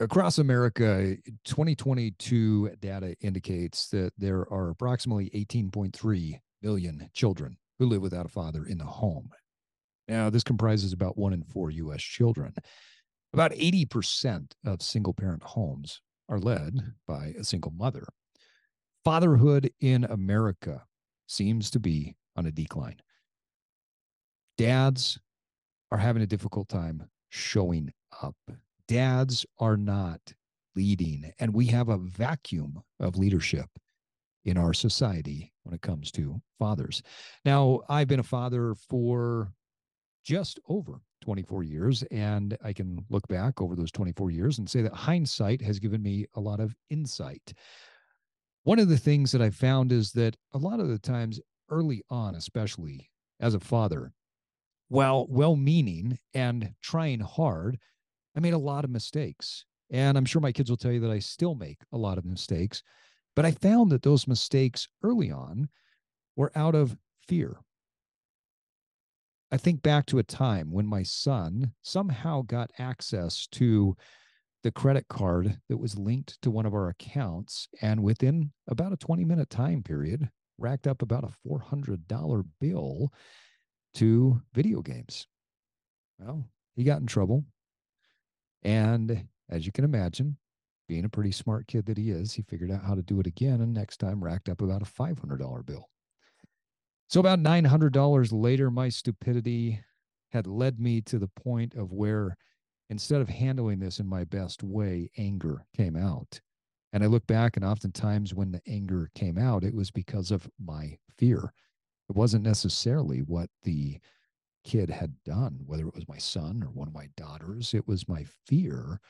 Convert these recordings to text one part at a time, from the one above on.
Across America, 2022 data indicates that there are approximately 18.3 million children who live without a father in the home. Now, this comprises about one in four U.S. children. About 80% of single parent homes are led by a single mother. Fatherhood in America seems to be on a decline. Dads are having a difficult time showing up dads are not leading, and we have a vacuum of leadership in our society when it comes to fathers. Now, I've been a father for just over 24 years, and I can look back over those 24 years and say that hindsight has given me a lot of insight. One of the things that I found is that a lot of the times, early on, especially as a father, while well meaning and trying hard, I made a lot of mistakes. And I'm sure my kids will tell you that I still make a lot of mistakes. But I found that those mistakes early on were out of fear. I think back to a time when my son somehow got access to the credit card that was linked to one of our accounts. And within about a 20 minute time period, racked up about a $400 bill to video games. Well, he got in trouble. And as you can imagine, being a pretty smart kid that he is, he figured out how to do it again and next time racked up about a $500 bill. So, about $900 later, my stupidity had led me to the point of where instead of handling this in my best way, anger came out. And I look back, and oftentimes when the anger came out, it was because of my fear. It wasn't necessarily what the kid had done, whether it was my son or one of my daughters. It was my fear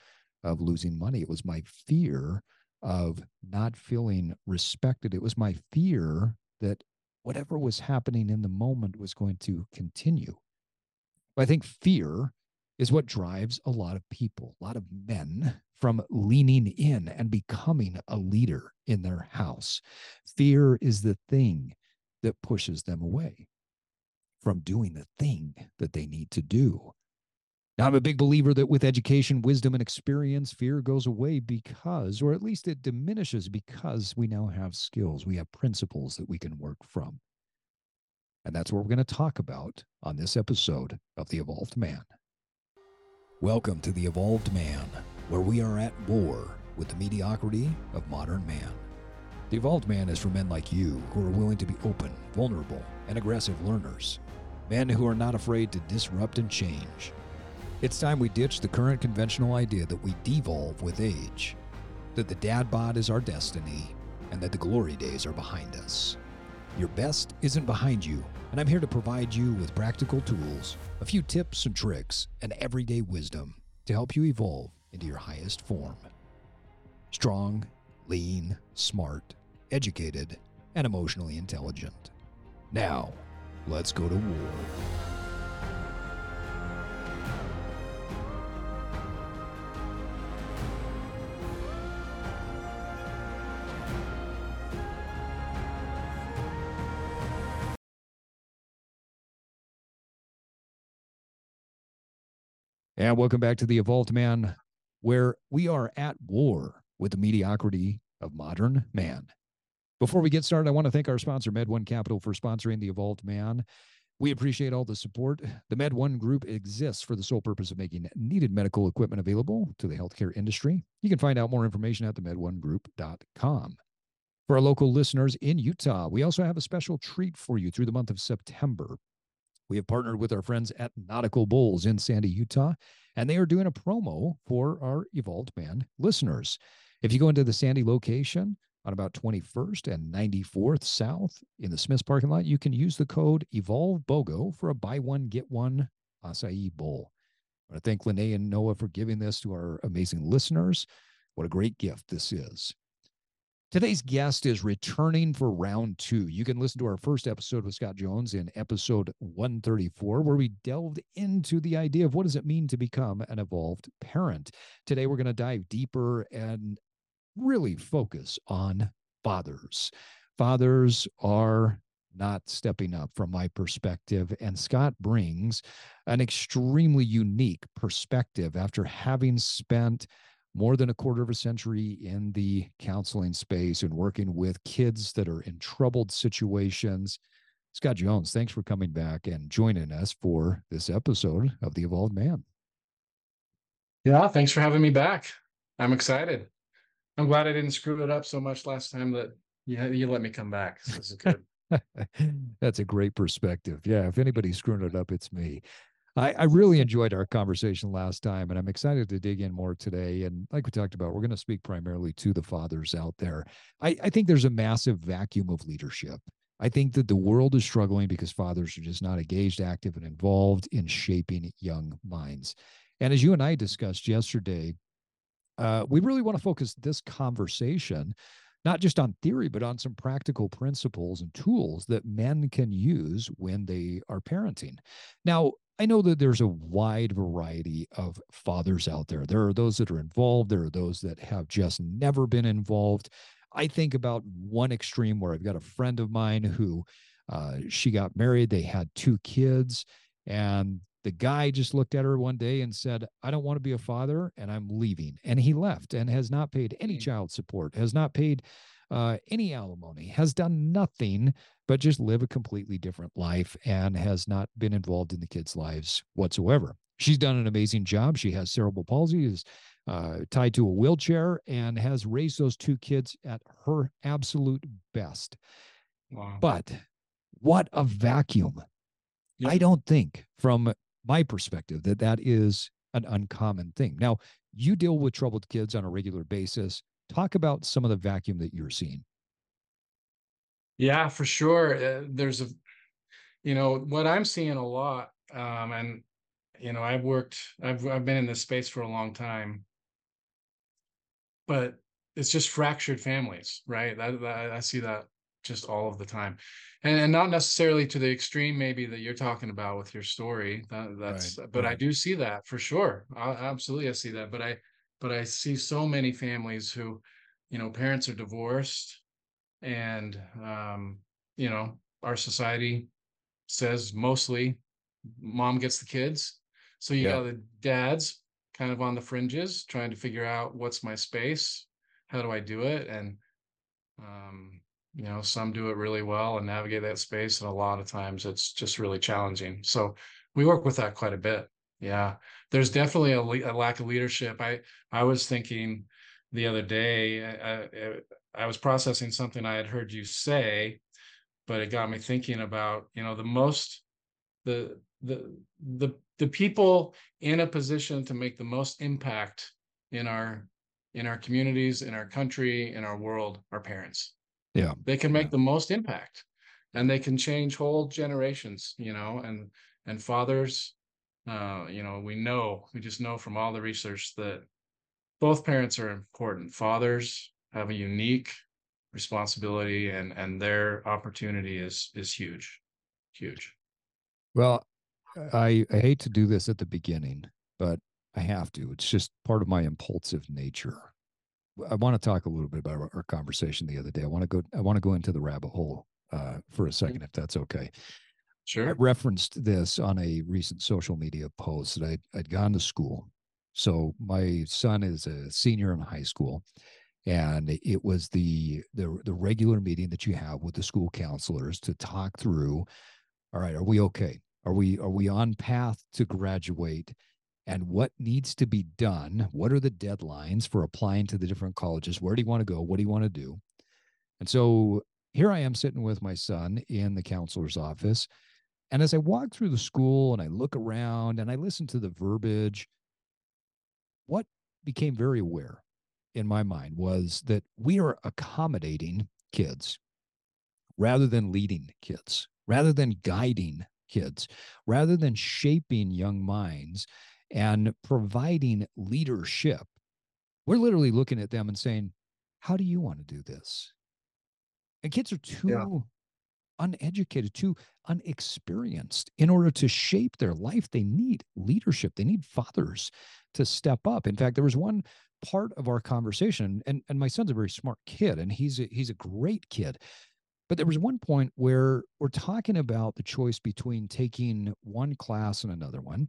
of losing money. It was my fear of not feeling respected. It was my fear that whatever was happening in the moment was going to continue. I think fear is what drives a lot of people, a lot of men from leaning in and becoming a leader in their house. Fear is the thing that pushes them away from doing the thing that they need to do. Now, I'm a big believer that with education, wisdom, and experience, fear goes away because, or at least it diminishes because we now have skills. We have principles that we can work from. And that's what we're going to talk about on this episode of The Evolved Man. Welcome to The Evolved Man, where we are at war with the mediocrity of modern man. The Evolved Man is for men like you who are willing to be open, vulnerable, and aggressive learners men who are not afraid to disrupt and change. It's time we ditch the current conventional idea that we devolve with age, that the dad bod is our destiny, and that the glory days are behind us. Your best isn't behind you, and I'm here to provide you with practical tools, a few tips and tricks, and everyday wisdom to help you evolve into your highest form. Strong, lean, smart, educated, and emotionally intelligent. Now, Let's go to war. And welcome back to the Evolved Man, where we are at war with the mediocrity of modern man. Before we get started, I want to thank our sponsor, Med One Capital, for sponsoring the Evolved Man. We appreciate all the support. The Med One Group exists for the sole purpose of making needed medical equipment available to the healthcare industry. You can find out more information at themedonegroup.com. For our local listeners in Utah, we also have a special treat for you through the month of September. We have partnered with our friends at Nautical Bowls in Sandy, Utah, and they are doing a promo for our Evolved Man listeners. If you go into the Sandy location, on about 21st and 94th South in the Smiths parking lot, you can use the code Evolve BOGO for a buy one, get one acai bowl. I want to thank Lene and Noah for giving this to our amazing listeners. What a great gift this is. Today's guest is returning for round two. You can listen to our first episode with Scott Jones in episode 134, where we delved into the idea of what does it mean to become an evolved parent. Today, we're going to dive deeper and really focus on fathers. Fathers are not stepping up from my perspective. And Scott brings an extremely unique perspective after having spent more than a quarter of a century in the counseling space and working with kids that are in troubled situations. Scott Jones, thanks for coming back and joining us for this episode of The Evolved Man. Yeah, thanks for having me back. I'm excited. I'm glad I didn't screw it up so much last time that you, you let me come back. This is good. That's a great perspective. Yeah, if anybody's screwing it up, it's me. I, I really enjoyed our conversation last time, and I'm excited to dig in more today. And like we talked about, we're going to speak primarily to the fathers out there. I, I think there's a massive vacuum of leadership. I think that the world is struggling because fathers are just not engaged, active, and involved in shaping young minds. And as you and I discussed yesterday, uh, we really want to focus this conversation not just on theory, but on some practical principles and tools that men can use when they are parenting. Now, I know that there's a wide variety of fathers out there. There are those that are involved, there are those that have just never been involved. I think about one extreme where I've got a friend of mine who uh, she got married, they had two kids, and the guy just looked at her one day and said, I don't want to be a father and I'm leaving. And he left and has not paid any mm. child support, has not paid uh, any alimony, has done nothing but just live a completely different life and has not been involved in the kids' lives whatsoever. She's done an amazing job. She has cerebral palsy, is uh, tied to a wheelchair, and has raised those two kids at her absolute best. Wow. But what a vacuum. Yep. I don't think, from my perspective, that that is an uncommon thing. Now, you deal with troubled kids on a regular basis. Talk about some of the vacuum that you're seeing. Yeah, for sure. Uh, there's a, you know, what I'm seeing a lot, um, and you know, I've worked, I've I've been in this space for a long time, but it's just fractured families, right? That, that I see that just all of the time, and and not necessarily to the extreme maybe that you're talking about with your story. That, that's, right, but right. I do see that for sure. I, absolutely, I see that. But I, but I see so many families who, you know, parents are divorced and um, you know our society says mostly mom gets the kids so you yeah. got the dads kind of on the fringes trying to figure out what's my space how do i do it and um, you know some do it really well and navigate that space and a lot of times it's just really challenging. So we work with that quite a bit. Yeah. There's definitely a, a lack of leadership. I i was thinking the other day I, I was processing something I had heard you say, but it got me thinking about, you know, the most the the the the people in a position to make the most impact in our in our communities, in our country, in our world, our parents. Yeah. They can make yeah. the most impact and they can change whole generations, you know, and and fathers uh, you know, we know, we just know from all the research that both parents are important. Fathers have a unique responsibility and and their opportunity is is huge huge well i i hate to do this at the beginning but i have to it's just part of my impulsive nature i want to talk a little bit about our conversation the other day. I want to go i want to go into the rabbit hole uh, for a second if that's okay. Sure. i referenced this on a recent social media post that I'd, I'd gone to school. So my son is a senior in high school and it was the the the regular meeting that you have with the school counselors to talk through all right are we okay? Are we are we on path to graduate and what needs to be done what are the deadlines for applying to the different colleges? Where do you want to go? What do you want to do? And so here i am sitting with my son in the counselor's office and as i walk through the school and i look around and i listen to the verbiage what became very aware in my mind was that we are accommodating kids rather than leading kids, rather than guiding kids, rather than shaping young minds and providing leadership. We're literally looking at them and saying, How do you want to do this? And kids are too yeah. uneducated, too unexperienced. In order to shape their life, they need leadership, they need fathers to step up. In fact, there was one part of our conversation and and my son's a very smart kid and he's a, he's a great kid but there was one point where we're talking about the choice between taking one class and another one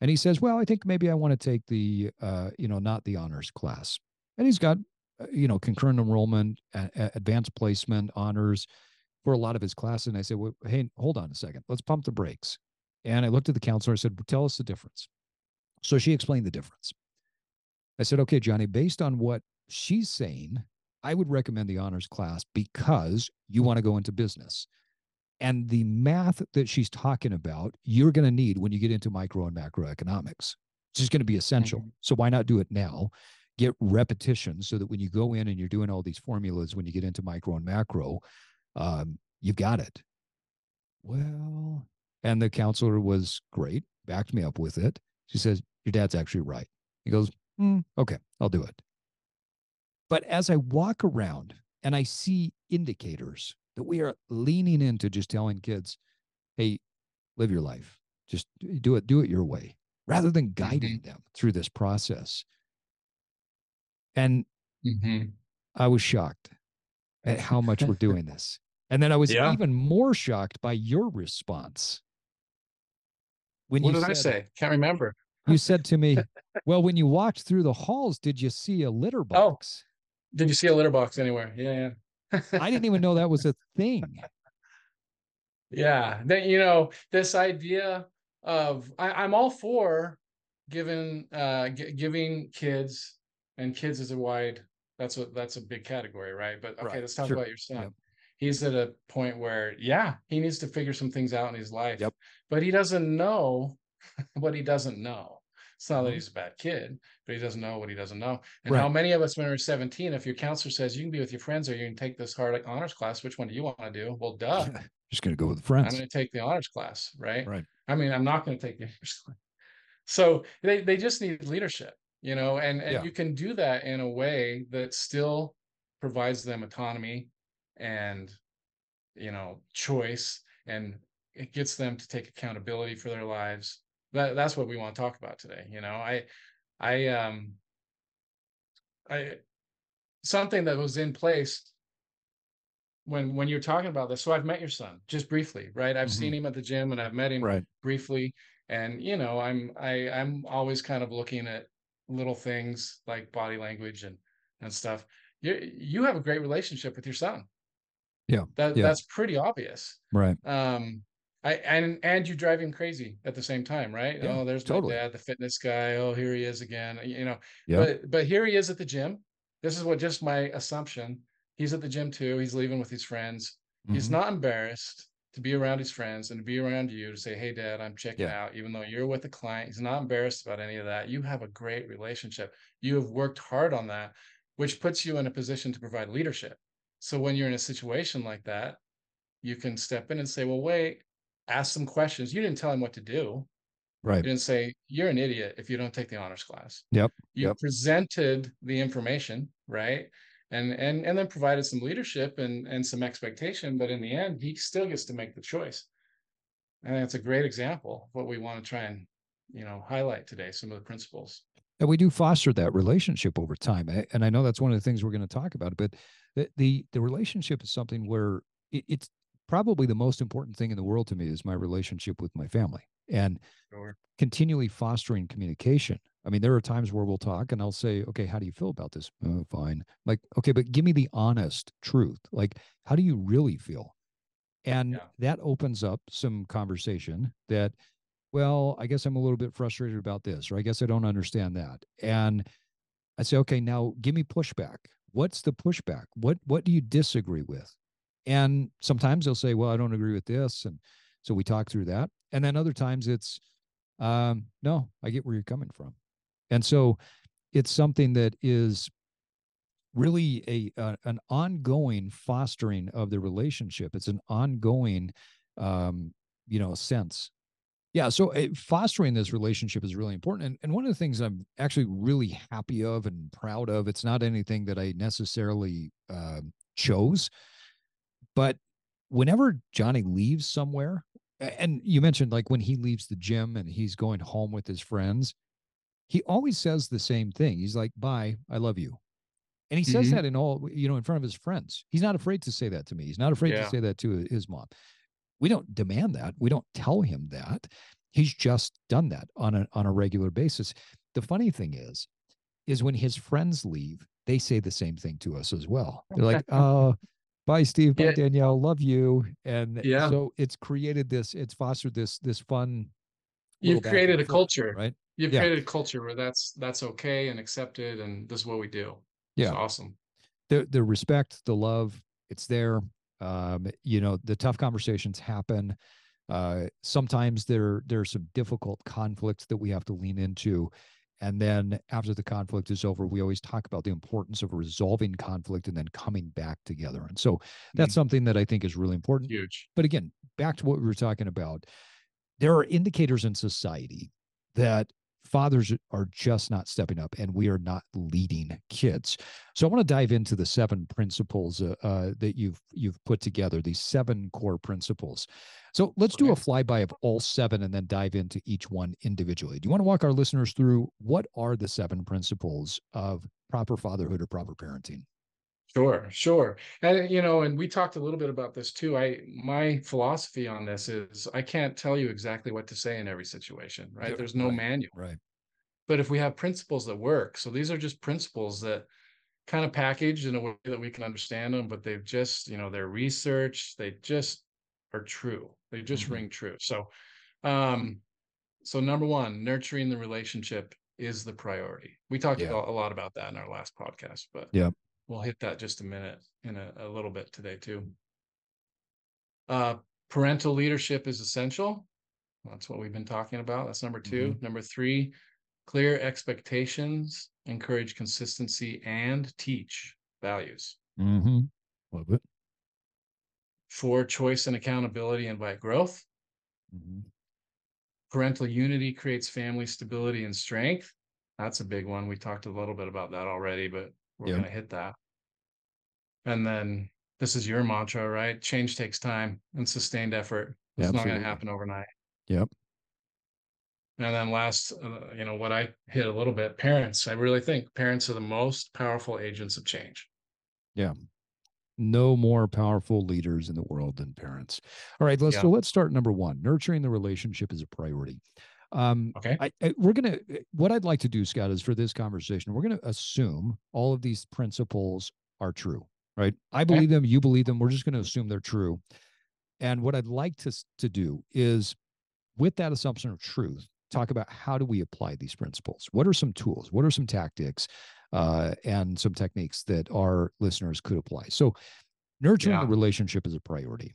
And he says, Well, I think maybe I want to take the, uh, you know, not the honors class. And he's got, uh, you know, concurrent enrollment, a- advanced placement, honors for a lot of his classes. And I said, well, Hey, hold on a second. Let's pump the brakes. And I looked at the counselor. I said, Tell us the difference. So she explained the difference. I said, Okay, Johnny, based on what she's saying, I would recommend the honors class because you want to go into business. And the math that she's talking about, you're going to need when you get into micro and macroeconomics. It's just going to be essential. Mm-hmm. So why not do it now? Get repetition so that when you go in and you're doing all these formulas, when you get into micro and macro, um, you've got it. Well, and the counselor was great, backed me up with it. She says, Your dad's actually right. He goes, mm, Okay, I'll do it. But as I walk around and I see indicators that we are leaning into just telling kids, hey, live your life. Just do it, do it your way, rather than guiding mm-hmm. them through this process. And mm-hmm. I was shocked at how much we're doing this. And then I was yeah. even more shocked by your response. When what did said, I say? Can't remember. you said to me, Well, when you walked through the halls, did you see a litter oh. box? Oh, did you see a litter box anywhere? Yeah, yeah. I didn't even know that was a thing. Yeah. Then you know, this idea of I, am all for giving uh g- giving kids and kids is a wide that's a that's a big category, right? But okay, right. let's talk sure. about your son. Yep. He's at a point where, yeah, he needs to figure some things out in his life. Yep. But he doesn't know what he doesn't know. It's not that he's a bad kid, but he doesn't know what he doesn't know. And right. how many of us, when we're 17, if your counselor says you can be with your friends or you can take this hard honors class, which one do you want to do? Well, duh. Just going to go with the friends. I'm going to take the honors class, right? Right. I mean, I'm not going to take the honors class. So they, they just need leadership, you know, and, and yeah. you can do that in a way that still provides them autonomy and, you know, choice and it gets them to take accountability for their lives that that's what we want to talk about today you know? I i um i something that was in place when when you're talking about this so i've met your son just briefly right? I've mm-hmm. seen him at the gym and i've met him right. briefly and you know i'm i i'm always kind of looking at little things like body language and and stuff. You you have a great relationship with your son. Yeah. That yeah. that's pretty obvious. Right. Um I and and you drive him crazy at the same time, right? Yeah, oh, there's totally. my dad, the fitness guy. Oh, here he is again. You know, yeah. but but here he is at the gym. This is what just my assumption. He's at the gym too. He's leaving with his friends. Mm-hmm. He's not embarrassed to be around his friends and to be around you to say, "Hey, Dad, I'm checking yeah. out." Even though you're with a client, he's not embarrassed about any of that. You have a great relationship. You have worked hard on that, which puts you in a position to provide leadership. So when you're in a situation like that, you can step in and say, "Well, wait, ask some questions. You didn't tell him what to do. Right. You didn't say, you're an idiot if you don't take the honors class. Yep. You yep. presented the information, right? And and and then provided some leadership and and some expectation, but in the end, he still gets to make the choice. And that's a great example of what we want to try and you know highlight today, some of the principles. And we do foster that relationship over time. Eh, and I know that's one of the things we're going to talk about, but the the, the relationship is something where it, it's probably the most important thing in the world to me is my relationship with my family and sure. continually fostering communication. I mean, there are times where we'll talk and I'll say, okay, how do you feel about this? Oh, fine. Like, okay, but give me the honest truth. Like, how do you really feel? And yeah. that opens up some conversation that, well, I guess I'm a little bit frustrated about this, or I guess I don't understand that. And I say, okay, now give me pushback. What's the pushback? What what do you disagree with? And sometimes they'll say, well, I don't agree with this. And so we talk through that. And then other times it's, um, no, I get where you're coming from. And so it's something that is really a, uh, an ongoing fostering of the relationship. It's an ongoing, um, you know, sense. Yeah. So uh, fostering this relationship is really important. And, and one of the things I'm actually really happy of and proud of, it's not anything that I necessarily uh, chose but whenever Johnny leaves somewhere, and you mentioned like when he leaves the gym and he's going home with his friends, he always says the same thing. He's like, bye, I love you. And he mm-hmm. says that in all, you know, in front of his friends. He's not afraid to say that to me. He's not afraid yeah. to say that to his mom. We don't demand that. We don't tell him that. he's just done that on a on a regular basis. The funny thing is, is when his friends leave, they say the same thing to us as well. They're like, "Oh, bye, Steve. Bye, yeah. Danielle. Love you." And yeah. so it's created this. It's fostered this this fun. You've created a forth, culture, right? You've yeah. created a culture where that's that's okay and accepted, and this is what we do. Yeah, it's awesome. The the respect, the love, it's there. Um, you know, the tough conversations happen. Uh, sometimes there there's some difficult conflicts that we have to lean into. And then after the conflict is over, we always talk about the importance of resolving conflict and then coming back together. And so that's mm-hmm. something that I think is really important. Huge. But again, back to what we were talking about, there are indicators in society that fathers are just not stepping up and we are not leading kids. So i want to dive into the seven principles uh, uh, that you've you've put together these seven core principles. So let's okay. do a flyby of all seven and then dive into each one individually. Do you want to walk our listeners through what are the seven principles of proper fatherhood or proper parenting Sure, sure. And you know, and we talked a little bit about this too. I my philosophy on this is I can't tell you exactly what to say in every situation, right? There's no right, manual. Right. But if we have principles that work, so these are just principles that kind of packaged in a way that we can understand them, but they've just, you know, they're research, they just are true. They just mm-hmm. ring true. So um so number one, nurturing the relationship is the priority. We talked yeah. a lot about that in our last podcast, but yeah we'll hit that just a minute in a, a little bit today too. Uh, parental leadership is essential. That's what we've been talking about. That's number 2 mm-hmm. Number three, clear expectations, encourage consistency, and teach values. Mm-hmm. Love it. Four, choice and accountability invite growth. Mm-hmm. Parental unity creates family stability and strength. That's a big one. We talked a little bit about that already, but we're going to hit that. And then this is your mantra, right? Change takes time and sustained effort. It's not going to happen overnight. Yep. And then last, uh, you know, what I hit a little bit, parents. I really think parents are the most powerful agents of change. Yeah. No more powerful leaders in the world than parents. All right, let's yeah. so let's start number one. Nurturing the relationship is a priority. Um, okay. I, I, we're going to, eh, what I'd like to do, Scott, is for this conversation, we're going to assume all of these principles are true, right? I believe okay. them, you believe them. We're just going to assume they're true. And what I'd like to, to do is, with that assumption of truth, talk about how do we apply these principles? What are some tools? What are some tactics uh, and some techniques that our listeners could apply? So, nurturing yeah. the relationship is a priority.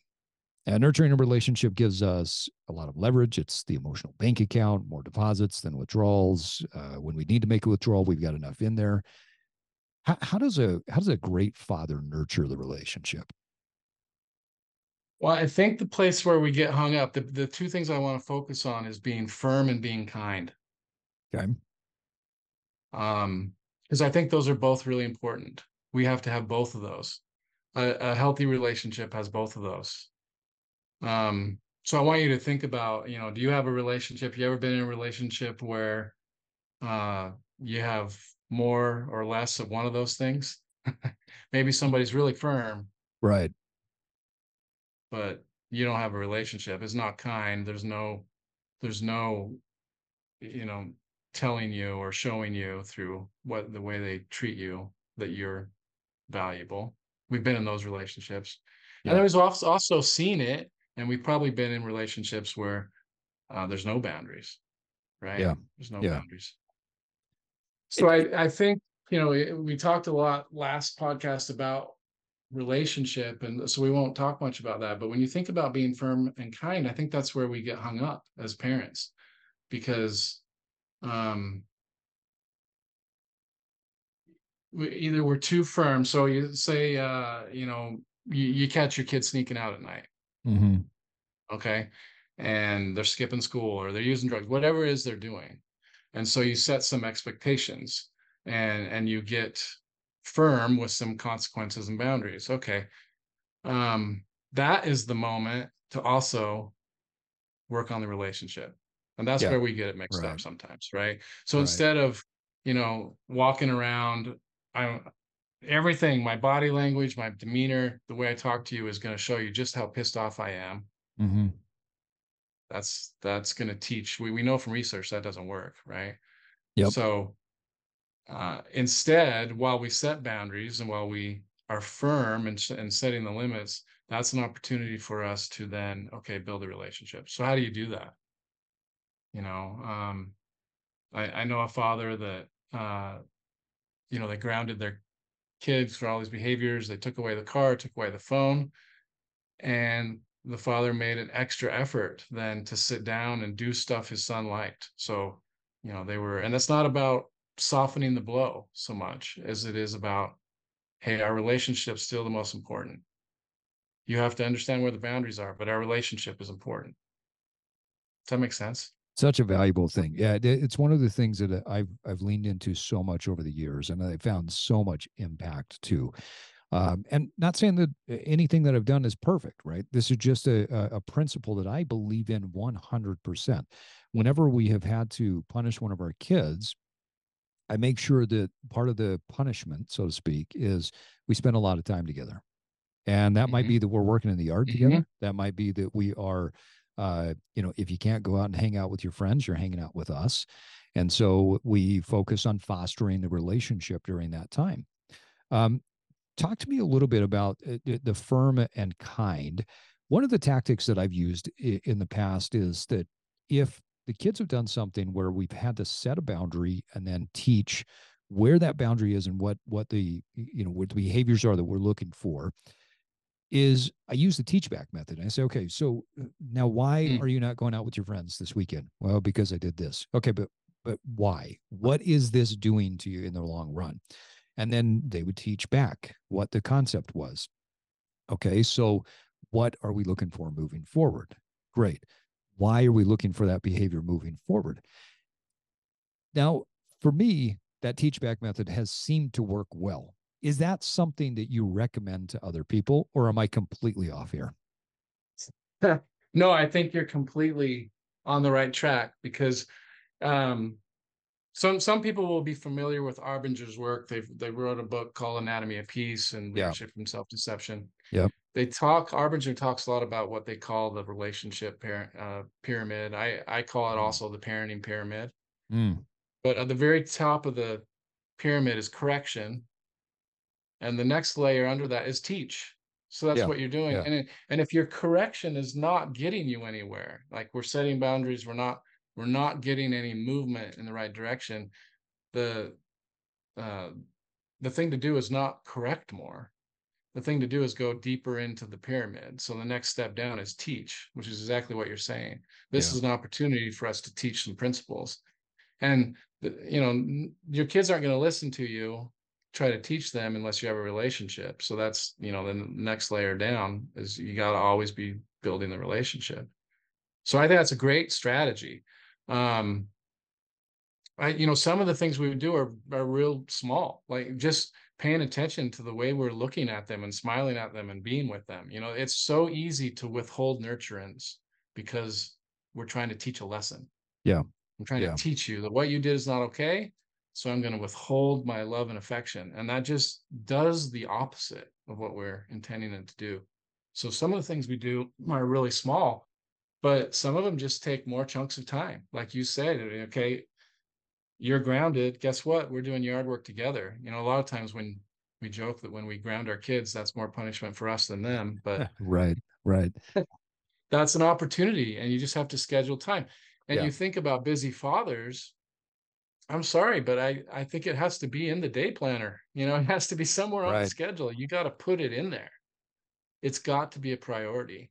And nurturing a relationship gives us a lot of leverage. It's the emotional bank account, more deposits than withdrawals. Uh, when we need to make a withdrawal, we've got enough in there. How, how does a how does a great father nurture the relationship? Well, I think the place where we get hung up, the, the two things I want to focus on is being firm and being kind. Okay. Um, because I think those are both really important. We have to have both of those. A, a healthy relationship has both of those. Um, so I want you to think about, you know, do you have a relationship? You ever been in a relationship where uh, you have more or less of one of those things? Maybe somebody's really firm, right? But you don't have a relationship. It's not kind. There's no, there's no, you know, telling you or showing you through what the way they treat you that you're valuable. We've been in those relationships. Yeah. And I was also seen it and we've probably been in relationships where uh, there's no boundaries right? Yeah. There's no yeah. boundaries. So it, I, I think you know we talked a lot last podcast about relationship and so we won't talk much about that. But when you think about being firm and kind i think that's where we get hung up as parents because um we, either we're too firm. So you say uh you know you, you catch your kid sneaking out at night Mm-hmm. Okay. And they're skipping school or they're using drugs, whatever it is they're doing. And so you set some expectations and and you get firm with some consequences and boundaries. Okay. Um, that is the moment to also work on the relationship. And that's yeah. where we get it mixed right. up sometimes, right? So right. instead of, you know, walking around, I everything, my body language, my demeanor, the way I talk to you is going to show you just how pissed off I am. Mm-hmm. that's that's going to teach we, we know from research that doesn't work right yep. so uh, instead while we set boundaries and while we are firm and, and setting the limits that's an opportunity for us to then okay build a relationship so how do you do that you know um, I, I know a father that uh, you know they grounded their kids for all these behaviors they took away the car took away the phone and the father made an extra effort then to sit down and do stuff his son liked. So, you know, they were, and that's not about softening the blow so much as it is about, hey, our relationship's still the most important. You have to understand where the boundaries are, but our relationship is important. Does that make sense? Such a valuable thing. Yeah, it's one of the things that I've I've leaned into so much over the years, and I found so much impact too. Um, and not saying that anything that I've done is perfect, right? This is just a, a principle that I believe in 100%. Whenever we have had to punish one of our kids, I make sure that part of the punishment, so to speak, is we spend a lot of time together. And that mm-hmm. might be that we're working in the yard mm-hmm. together. That might be that we are, uh, you know, if you can't go out and hang out with your friends, you're hanging out with us. And so we focus on fostering the relationship during that time. Um, talk to me a little bit about uh, the firm and kind. One of the tactics that I've used in the past is that if the kids have done something where we've had to set a boundary and then teach where that boundary is and what what the you know what the behaviors are that we're looking for is I use the teach back method. I say, okay, so uh, now why mm. are you not going out with your friends this weekend? Well, because I did this. Okay, but but why? What is this doing to you in the long run? and then they would teach back what the concept was. Okay, so what are we looking for moving forward? Great. Why are we looking for that behavior moving forward? Now, for me, that teach back method has seemed to work well. Is that something that you recommend to other people, or am I completely off here? no, I think you're completely on the right track because um, some some people will be familiar with Arbinger's work. They they wrote a book called Anatomy of Peace and Leadership yeah. from Self Deception. Yeah. They talk. Arbinger talks a lot about what they call the relationship parent uh, pyramid. I I call it mm. also the parenting pyramid. Mm. But at the very top of the pyramid is correction, and the next layer under that is teach. So that's yeah. what you're doing. Yeah. And and if your correction is not getting you anywhere, like we're setting boundaries, we're not we're not getting any movement in the right direction, the uh, the thing to do is not correct more. The thing to do is go deeper into the pyramid. So the next step down is teach, which is exactly what you're saying. This yeah. is an opportunity for us to teach some principles. And you know, your kids aren't going to listen to you try to teach them unless you have a relationship. So that's, you know, the next layer down is you got to always be building the relationship. So I think that's a great strategy um I, you know, some of the things we would do are are real small, like just paying attention to the way we're looking at them and smiling at them and being with them. You know, it's so easy to withhold nurturance because we're trying to teach a lesson. Yeah. I'm trying yeah. to teach you that what you did is not okay. So I'm going to withhold my love and affection. And that just does the opposite of what we're intending it to do. So some of the things we do are really small, but some of them just take more chunks of time like you said okay you're grounded guess what we're doing yard work together you know a lot of times when we joke that when we ground our kids that's more punishment for us than them but right right that's an opportunity and you just have to schedule time and yeah. you think about busy fathers i'm sorry but i i think it has to be in the day planner you know it has to be somewhere on the schedule you got to put it in there. It's got to be a priority.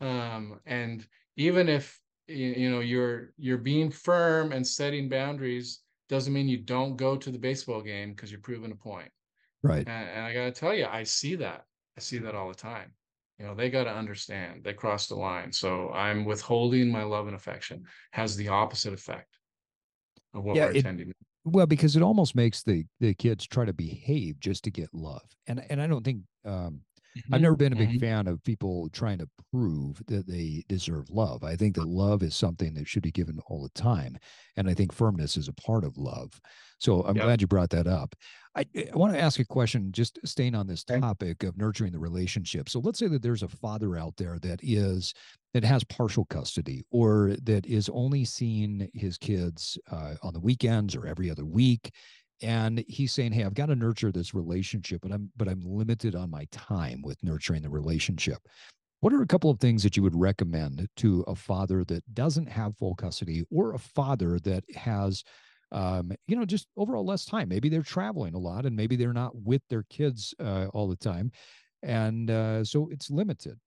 Um, and even if you, you know you're you're being firm and setting boundaries doesn't mean you don't go to the baseball game because you're proving a point. Right. And, and i gotta tell you i see that. I see that all the time. You know they got to understand they crossed the line. So i'm withholding my love and affection has the opposite effect of what yeah, we're intending well because it almost makes the the kids try to behave just to get love and and i don't think um Mm-hmm. I've never been a big mm-hmm. fan of people trying to prove that they deserve love. I think that love is something that should be given all the time. And I think firmness is a part of love. So I'm yep. glad you brought that up. I, I, want to ask a question, just staying on this topic of nurturing the relationship. So let's say that there's a father out there that is that has partial custody or that is only seeing his kids uh, on the weekends or every other week and he's saying hey i've got to nurture this relationship but i'm but i'm limited on my time with nurturing the relationship. What are a couple of things that you would recommend to a father that doesn't have full custody or a father that has um, you know just overall less time? Maybe they're traveling a lot and maybe they're not with their kids uh, all the time and uh, so it's limited.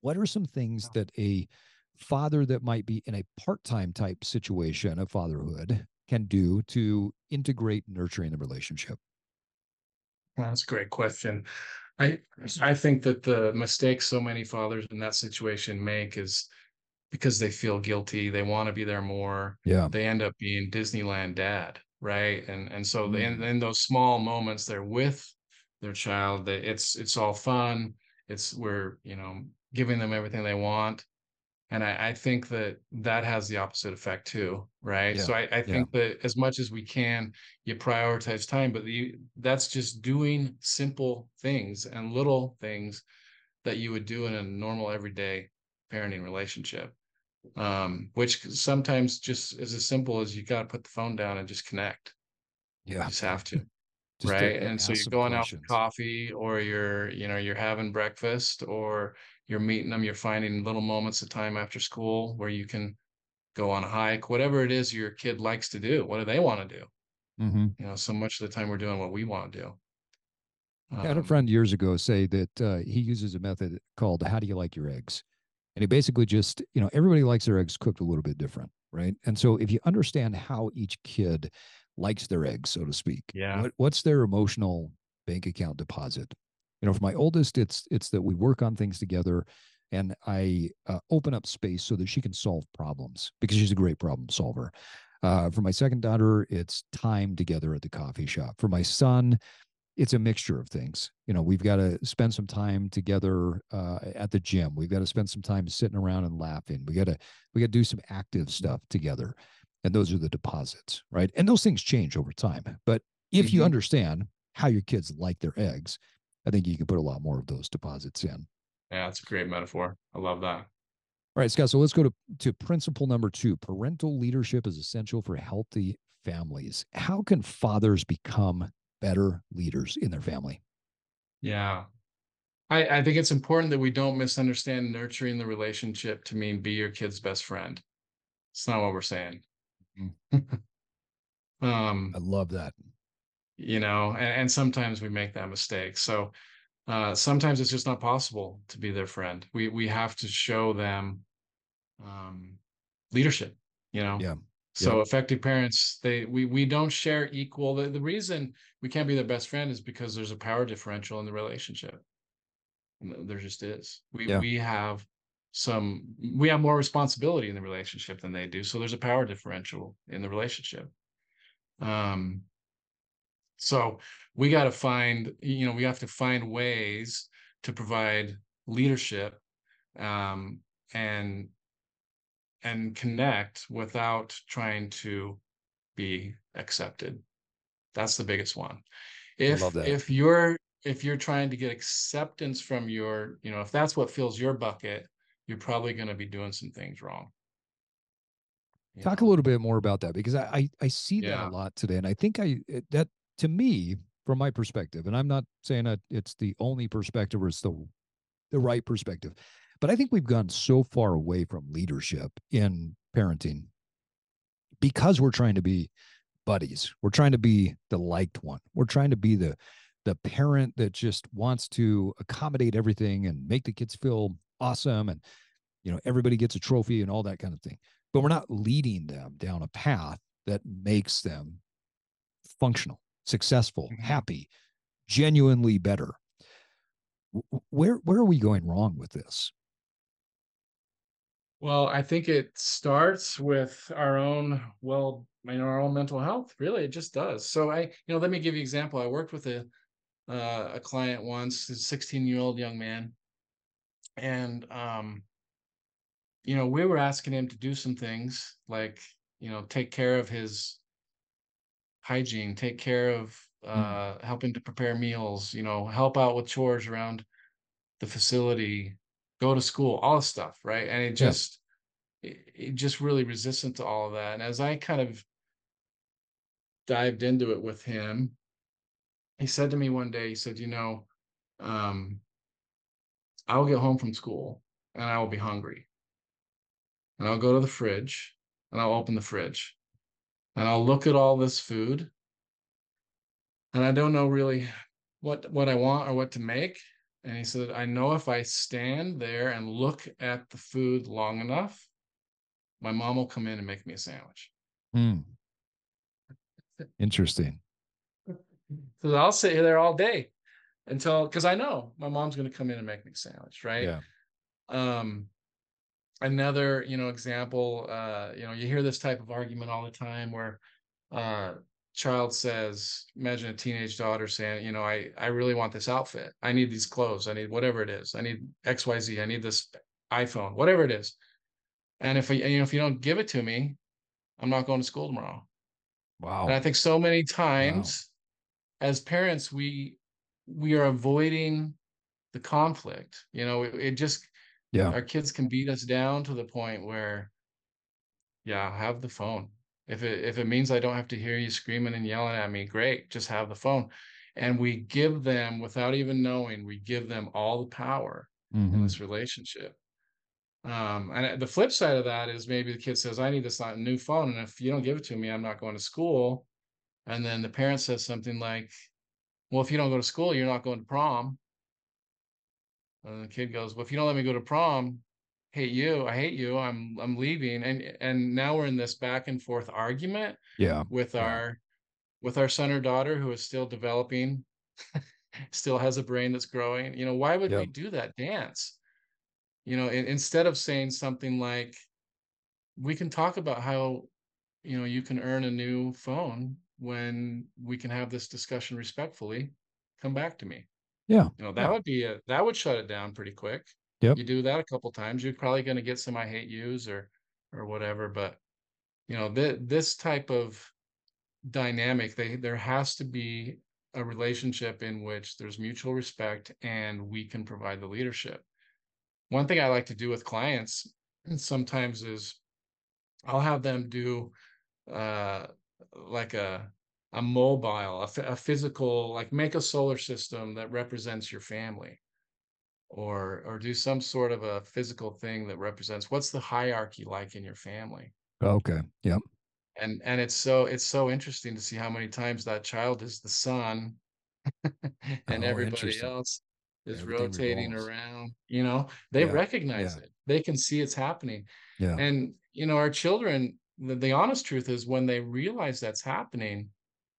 What are some things that a father that might be in a part-time type situation of fatherhood can do to integrate nurturing the relationship? That's a great question. I I think that the mistake so many fathers in that situation make is because they feel guilty, they want to be there more. Yeah. They end up being Disneyland dad, right? And and so mm. in, in those small moments they're with their child, that it's it's all fun. It's we're, you know, giving them everything they want and I, I, think that that has the opposite effect too right? Yeah. so i, I think yeah. that as much as we can you prioritize time but the, that's just doing simple things and little things that you would do in a normal everyday parenting relationship. Um, which sometimes just is as simple as you got to put the phone down and just connect. Yeah. you just have to just right? and so you're going out for coffee or you're you know you're having breakfast or you're meeting them you're finding little moments of time after school where you can go on a hike whatever it is your kid likes to do what do they want to do mm-hmm. you know so much of the time we're doing what we want to do I had a um, friend years ago say that uh, he uses a method called "How do you like your eggs?" and he basically just, you know, everybody likes their eggs cooked a little bit different, right? And so if you understand how each kid likes their eggs, so to speak, yeah, what, what's their emotional bank account deposit? You know for my oldest it's it's that we work on things together and i uh, open up space so that she can solve problems because she's a great problem solver. Uh, for my second daughter it's time together at the coffee shop. For my son it's a mixture of things. You know we've got to spend some time together uh, at the gym. We've got to spend some time sitting around and laughing. We got to we got to do some active stuff together and those are the deposits right? And those things change over time. But if mm-hmm. you understand how your kids like their eggs I think you can put a lot more of those deposits in. Yeah, that's a great metaphor. I love that. All right, Scott. So let's go to, to principle number two. Parental leadership is essential for healthy families. How can fathers become better leaders in their family? Yeah. I, I think it's important that we don't misunderstand nurturing the relationship to mean be your kid's best friend. It's not what we're saying. Mm-hmm. um, I love that you know and, and sometimes we make that mistake. So uh, sometimes it's just not possible to be their friend. We we have to show them um, leadership you know? Yeah. So yeah. effective parents they we we don't share equal the, the reason we can't be their best friend is because there's a power differential in the relationship. There just is. We yeah. we have some we have more responsibility in the relationship than they do so there's a power differential in the relationship. Um so we got to find, you know, we have to find ways to provide leadership um, and and connect without trying to be accepted. That's the biggest one. If if you're if you're trying to get acceptance from your, you know, if that's what fills your bucket, you're probably going to be doing some things wrong. Talk a little bit more about that because I I, I see that yeah. a lot today, and I think I that to me, from my perspective, and I'm not saying that it's the only perspective or it's the the right perspective, but I think we've gone so far away from leadership in parenting because we're trying to be buddies. We're trying to be the liked one. We're trying to be the the parent that just wants to accommodate everything and make the kids feel awesome and you know everybody gets a trophy and all that kind of thing. But we're not leading them down a path that makes them functional successful, mm-hmm. happy, genuinely better. Where where are we going wrong with this? Well, I think it starts with our own well, you know, our own mental health. Really, it just does. So I, you know, let me give you an example. I worked with a uh, a client once, a 16 year old young man. And, um, you know, we were asking him to do some things like, you know, take care of his hygiene, take care of mm. uh, mm. helping to prepare meals, you know, help out with chores around the facility, go to school, all this stuff, right? And it just, yeah. it, it just really resistant to all of that. And as I kind of dived into it with him, he said to me one day, he said, you know, um, I'll get home from school and I will be hungry. And I'll go to the fridge and I'll open the fridge and I'll look at all this food and I don't know really what what I want or what to make. And he said, I know if I stand there and look at the food long enough, my mom will come in and make me a sandwich. Hmm. Interesting. So I'll sit here there all day until because I know my mom's going to come in and make me a sandwich, right? Yeah. Um, another you know example, uh, you know, you hear this type of argument all the time where uh child says, imagine a teenage daughter saying, you know, I I really want this outfit. I need these clothes. I need whatever it is. I need XYZ. I need this iPhone, whatever it is. And if you know if you don't give it to me, I'm not going to school tomorrow. Wow. And I think so many times wow. as parents, we we are avoiding the conflict. You know, it, it just yeah, our kids can beat us down to the point where, yeah, have the phone. If it if it means I don't have to hear you screaming and yelling at me, great, just have the phone. And we give them without even knowing, we give them all the power mm-hmm. in this relationship. Um, and the flip side of that is maybe the kid says, I need this new phone. And if you don't give it to me, I'm not going to school. And then the parent says something like, Well, if you don't go to school, you're not going to prom. And the kid goes, Well, if you don't let me go to prom, hate you, I hate you, I'm I'm leaving. And and now we're in this back and forth argument yeah with our with our son or daughter who is still developing, still has a brain that's growing. You know, why would yep. we do that dance? you know in, instead of saying something like we can talk about how you know you can earn a new phone when we can have this discussion respectfully come back to me yeah you know that yeah. would be a that would shut it down pretty quick yep. you do that a couple times you're probably going to get some i hate yous or or whatever but you know th- this type of dynamic they there has to be a relationship in which there's mutual respect and we can provide the leadership one thing I like to do with clients sometimes is I'll have them do uh, like a a mobile, a, a physical, like make a solar system that represents your family, or or do some sort of a physical thing that represents what's the hierarchy like in your family. Okay. Yep. And and it's so it's so interesting to see how many times that child is the sun, and oh, everybody else is Everything rotating revolves. around you know they yeah, recognize yeah. it they can see it's happening yeah and you know our children the, the honest truth is when they realize that's happening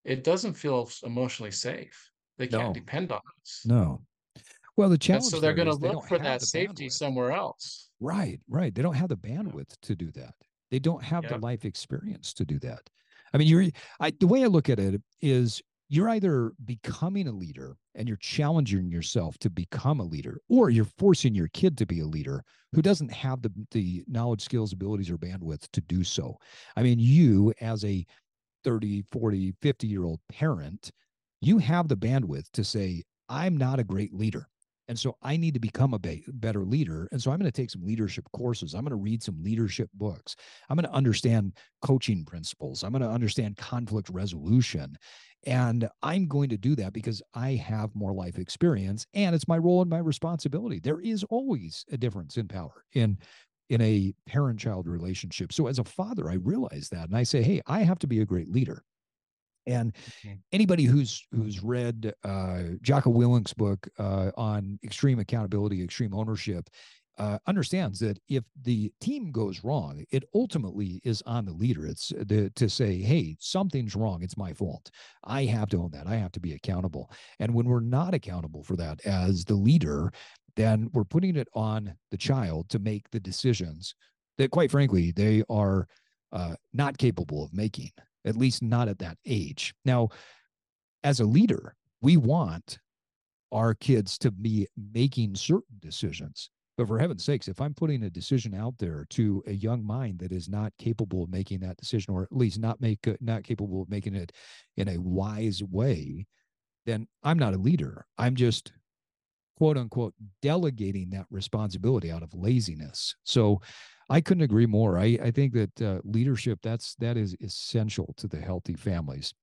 it doesn't feel emotionally safe they can't no. depend on us no well the challenge and so they're going to look for that safety bandwidth. somewhere else right right they don't have the bandwidth to do that they don't have yep. the life experience to do that i mean you're I, the way i look at it is you're either becoming a leader and you're challenging yourself to become a leader, or you're forcing your kid to be a leader who doesn't have the, the knowledge, skills, abilities, or bandwidth to do so. I mean, you as a 30, 40, 50 year old parent, you have the bandwidth to say, I'm not a great leader. And so I need to become a be- better leader. And so I'm going to take some leadership courses. I'm going to read some leadership books. I'm going to understand coaching principles. I'm going to understand conflict resolution. And I'm going to do that because I have more life experience and it's my role and my responsibility. There is always a difference in power in in a parent child relationship. So as a father, I realize that and I say, "Hey, I have to be a great leader." And okay. anybody who's who's read uh, Jocko Willink's book uh, on extreme accountability, extreme ownership, uh, understands that if the team goes wrong, it ultimately is on the leader. It's uh, the, to say, hey, something's wrong. It's my fault. I have to own that. I have to be accountable. And when we're not accountable for that as the leader, then we're putting it on the child to make the decisions that, quite frankly, they are uh, not capable of making, at least not at that age. Now, as a leader, we want our kids to be making certain decisions. But for heaven's sakes, if I'm putting a decision out there to a young mind that is not capable of making that decision, or at least not make not capable of making it in a wise way, then I'm not a leader. I'm just quote unquote delegating that responsibility out of laziness. So I couldn't agree more. I, I think that uh, leadership that's that is essential to the healthy families.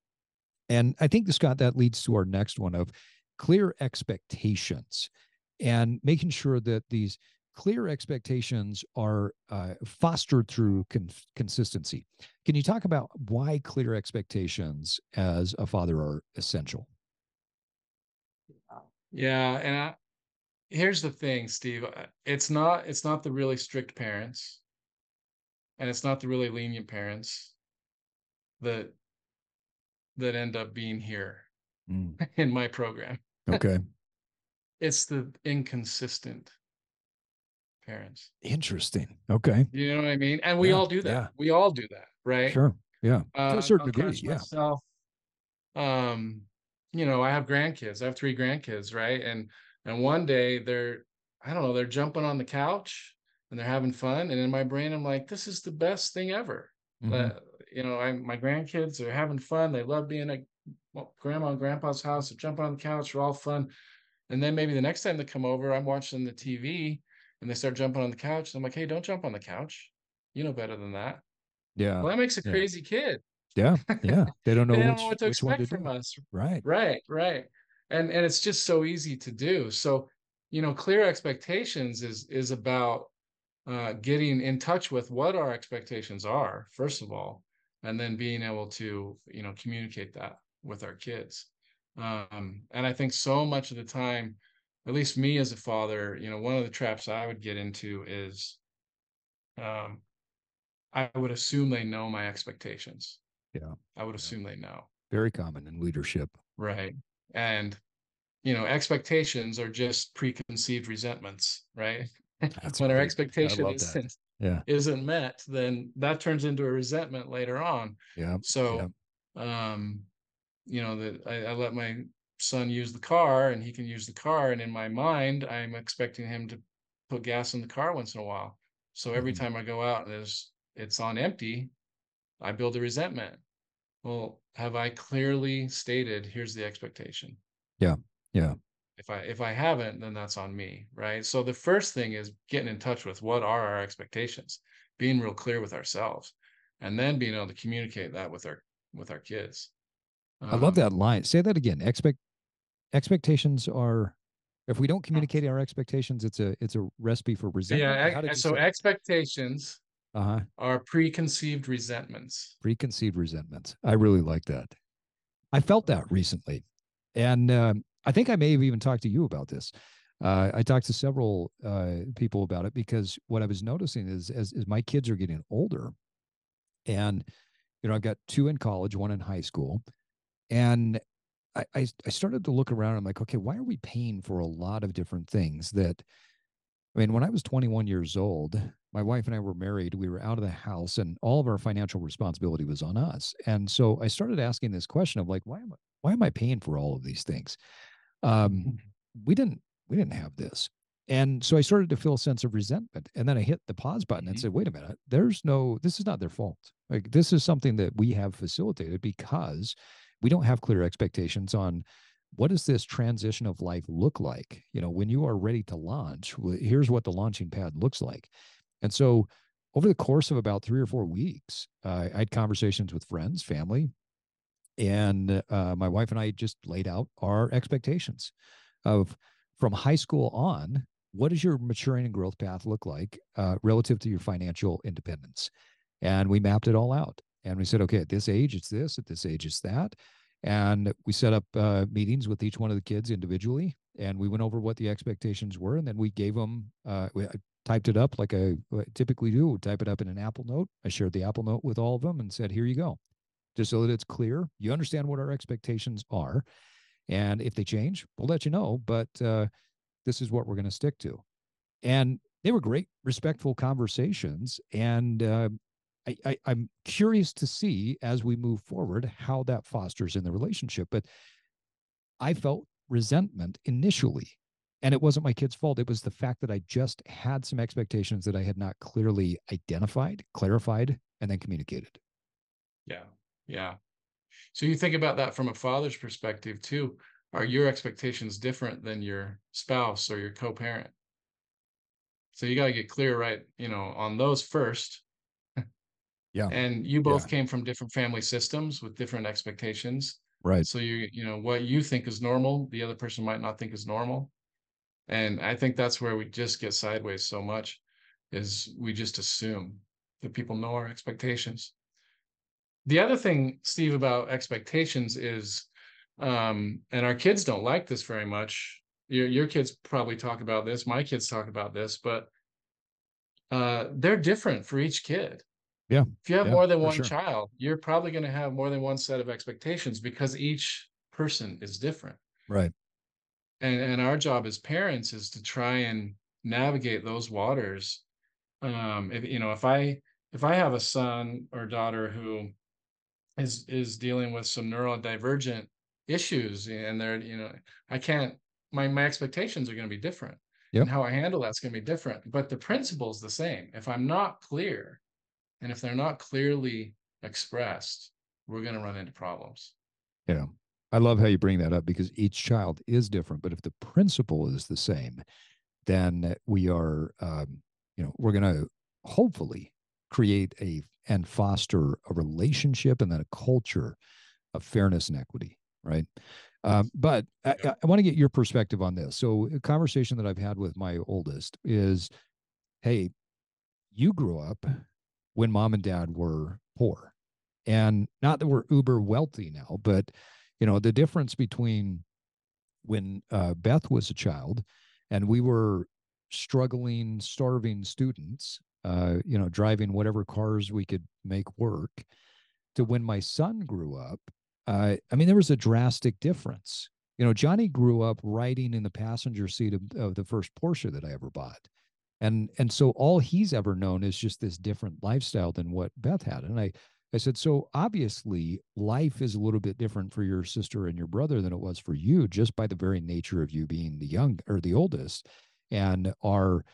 And I think Scott that leads to our next one of clear expectations and making sure that these clear expectations are uh, fostered through con- consistency. Can you talk about why clear expectations as a father are essential? Yeah, and here's the thing, Steve. Uh, it's not it's not the really strict parents, and it's not the really lenient parents that that end up being here mm. in my program. Okay. it's the inconsistent parents. Interesting. Okay. You know what I mean? And we yeah, all do that. Yeah. We all do that, right? Sure. Yeah. Uh, to a certain degree. Yeah. Myself, um, you know, I have grandkids. I have three grandkids, right? And and one day they're, I don't know, they're jumping on the couch and they're having fun. And in my brain, I'm like, this is the best thing ever. Mm-hmm. Uh, you know, I my grandkids are having fun. They love being at well, grandma and grandpa's house. They're jumping on the couch. They're all fun. And then maybe the next time they come over, I'm watching the TV and they start jumping on the couch. I'm like, hey, don't jump on the couch. You know better than that. Yeah. Well, that makes a yeah. crazy kid. Yeah. Yeah. They don't know, they don't which, know what to expect to from us. Right. Right. Right. And and it's just so easy to do. So, you know, clear expectations is is about uh, getting in touch with what our expectations are, first of all, and then being able to, you know, communicate that with our kids. Um, and I think so much of the time, at least me as a father, you know, one of the traps I would get into is um, I would assume they know my expectations. Yeah. I would assume they know. Very common in leadership. Right. And, you know, expectations are just preconceived resentments, right? That's when our expectation is, yeah. isn't met, then that turns into a resentment later on. Yeah. So, yeah. um, you know, that I, I let my son use the car and he can use the car. And in my mind, I'm expecting him to put gas in the car once in a while. So every mm-hmm. time I go out and there's it's on empty, I build a resentment. Well, have I clearly stated here's the expectation? Yeah. Yeah. If I if I haven't, then that's on me, right? So the first thing is getting in touch with what are our expectations, being real clear with ourselves, and then being able to communicate that with our with our kids. Um, I love that um, line. Say that again. Expect expectations are if we don't communicate our expectations, it's a it's a recipe for resentment. Yeah. So expectations uh-huh. are preconceived resentments. Preconceived resentments. I really like that. I felt that recently, and um, I think I may have even talked to you about this. Uh, I talked to several uh, people about it because what I was noticing is as, as my kids are getting older, and you know I've got two in college, one in high school, and I, I, I started to look around. I'm like, okay, why are we paying for a lot of different things that? I mean, when I was 21 years old, my wife and I were married. We were out of the house, and all of our financial responsibility was on us. And so I started asking this question of like, why am I, why am I paying for all of these things? Um, mm-hmm. we didn't we didn't have this, and so I started to feel a sense of resentment. And then I hit the pause button and mm-hmm. said, wait a minute, there's no, this is not their fault. Like this is something that we have facilitated because we don't have clear expectations on what does this transition of life look like? You know when you are ready to launch here's what the launching pad looks like. And so over the course of about three or four weeks uh, i had conversations with friends family and uh, my wife and i just laid out our expectations of from high school on what does your maturing and growth path look like uh, relative to your financial independence? And we mapped it all out and we said, okay, at this age, it's this, at this age, it's that. And we set up uh, meetings with each one of the kids individually. And we went over what the expectations were. And then we gave them, uh, we typed it up like I typically do, type it up in an Apple note. I shared the Apple note with all of them and said, here you go. Just so that it's clear. You understand what our expectations are. And if they change, we'll let you know. But uh, this is what we're going to stick to. And they were great, respectful conversations. And uh, I, I, I'm curious to see as we move forward how that fosters in the relationship. But I felt resentment initially. And it wasn't my kid's fault. It was the fact that I just had some expectations that I had not clearly identified, clarified, and then communicated. Yeah. Yeah. So you think about that from a father's perspective too. Are your expectations different than your spouse or your co-parent? So you got to get clear, right? You know, on those first. Yeah. And you both Yeah. came from different family systems with different expectations. Right. So you, you know, what you think is normal, the other person might not think is normal. And I think that's where we just get sideways so much is we just assume that people know our expectations. The other thing, Steve, about expectations is, um, and our kids don't like this very much. Your your kids probably talk about this. My kids talk about this, but uh, they're different for each kid. Yeah. If you have Yeah, more than one sure. child, you're probably going to have more than one set of expectations because each person is different. Right. And and our job as parents is to try and navigate those waters. Um, if you know, if I if I have a son or daughter who is is dealing with some neurodivergent issues and they're, you know, I can't my my expectations are going to be different. Yep. And how I handle that's going to be different. But the principle's the same. If I'm not clear, and if they're not clearly expressed, we're going to run into problems. Yeah. I love how you bring that up because each child is different. But if the principle is the same, then we are, um, you know, we're going to hopefully create a and foster a relationship and then a culture of fairness and equity, right? Um, but I, I want to get your perspective on this. So, a conversation that I've had with my oldest is, "Hey, you grew up when mom and dad were poor, and not that we're uber wealthy now, but you know the difference between when uh, Beth was a child and we were struggling, starving students, uh, you know, driving whatever cars we could make work, to when my son grew up. Uh, I mean, there was a drastic difference. You know, Johnny grew up riding in the passenger seat of, of the first Porsche that I ever bought. And and so all he's ever known is just this different lifestyle than what Beth had. And I I said, so obviously life is a little bit different for your sister and your brother than it was for you, just by the very nature of you being the young or the oldest. And our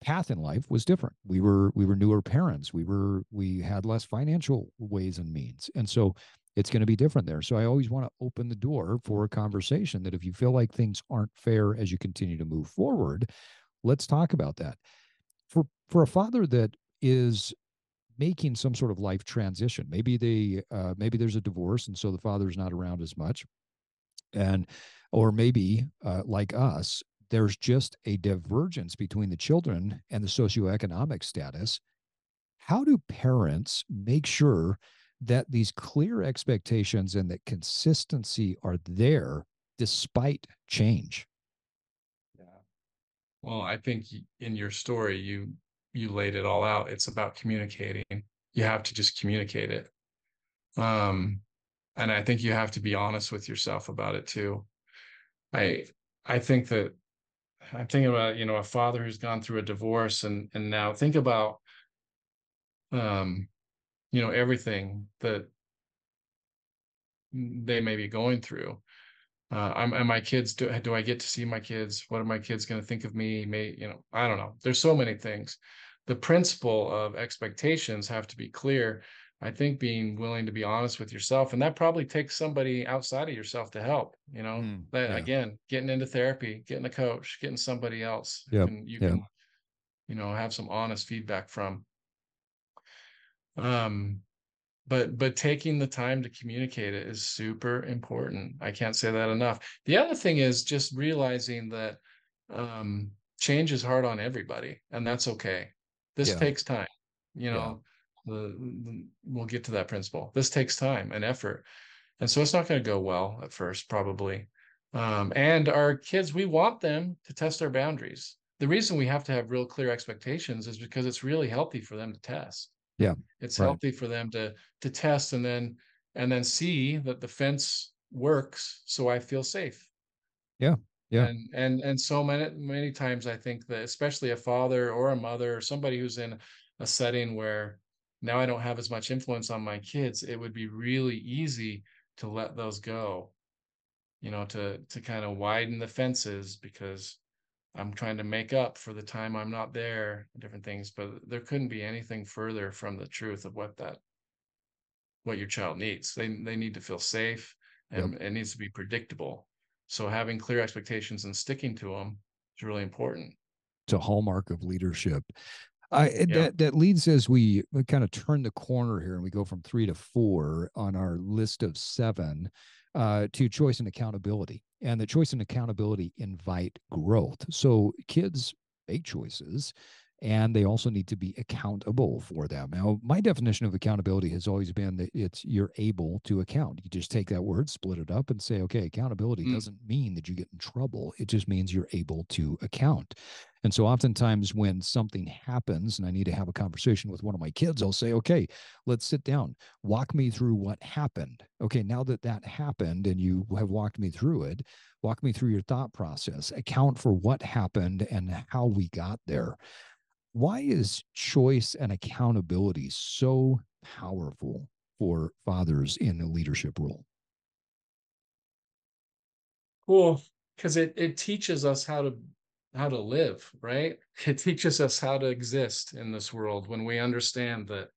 path in life was different. We were we were newer parents. We were we had less financial ways and means. And so it's going to be different there. So I always want to open the door for a conversation that if you feel like things aren't fair as you continue to move forward, let's talk about that. For for a father that is making some sort of life transition, maybe they uh, maybe there's a divorce and so the father's not around as much, and or maybe uh, like us, there's just a divergence between the children and the socioeconomic status. How do parents make sure that these clear expectations and that consistency are there despite change? Well, I think in your story, you you laid it all out. It's about communicating. You have to just communicate it. Um, and I think you have to be honest with yourself about it too. I I think that I'm thinking about, you know, a father who's gone through a divorce and and now think about um, you know, everything that they may be going through. Uh, I'm, and my kids, do, do I get to see my kids? What are my kids going to think of me? May, you know, I don't know. There's so many things. The principle of expectations have to be clear. I think being willing to be honest with yourself, and that probably takes somebody outside of yourself to help, you know, Mm, that yeah. again, getting into therapy, getting a coach, getting somebody else Yep, can, you yep. can, you know, have some honest feedback from. Um, but but taking the time to communicate it is super important. I can't say that enough. The other thing is just realizing that um change is hard on everybody and that's okay. This Yeah. takes time you Yeah. know the, the- we'll get to that principle. This takes time and effort and so it's not going to go well at first probably. Um and our kids we want them to test our boundaries. The reason we have to have real clear expectations is because it's really healthy for them to test Yeah, it's right. healthy for them to to test and then and then see that the fence works so i feel safe Yeah, yeah. and and and so many many times i think that especially a father or a mother or somebody who's in a setting where now i don't have as much influence on my kids it would be really easy to let those go you know, to to kind of widen the fences because I'm trying to make up for the time I'm not there, different things, but there couldn't be anything further from the truth of what that what your child needs. They they need to feel safe and yep. it needs to be predictable. So having clear expectations and sticking to them is really important. It's a hallmark of leadership. I yeah. that that leads as we, we kind of turn the corner here and we go from three to four on our list of seven uh, to choice and accountability. And the choice and accountability invite growth. So kids make choices and they also need to be accountable for them. Now, my definition of accountability has always been that it's you're able to account. You just take that word, split it up, and say, okay, accountability mm. doesn't mean that you get in trouble. It just means you're able to account. And so, oftentimes, when something happens and I need to have a conversation with one of my kids, I'll say, okay, let's sit down. Walk me through what happened. Okay, now that that happened and you have walked me through it, walk me through your thought process, account for what happened and how we got there why is choice and accountability so powerful for fathers in the leadership role? Well, because it it teaches us how to how to live, right? It teaches us how to exist in this world when we understand that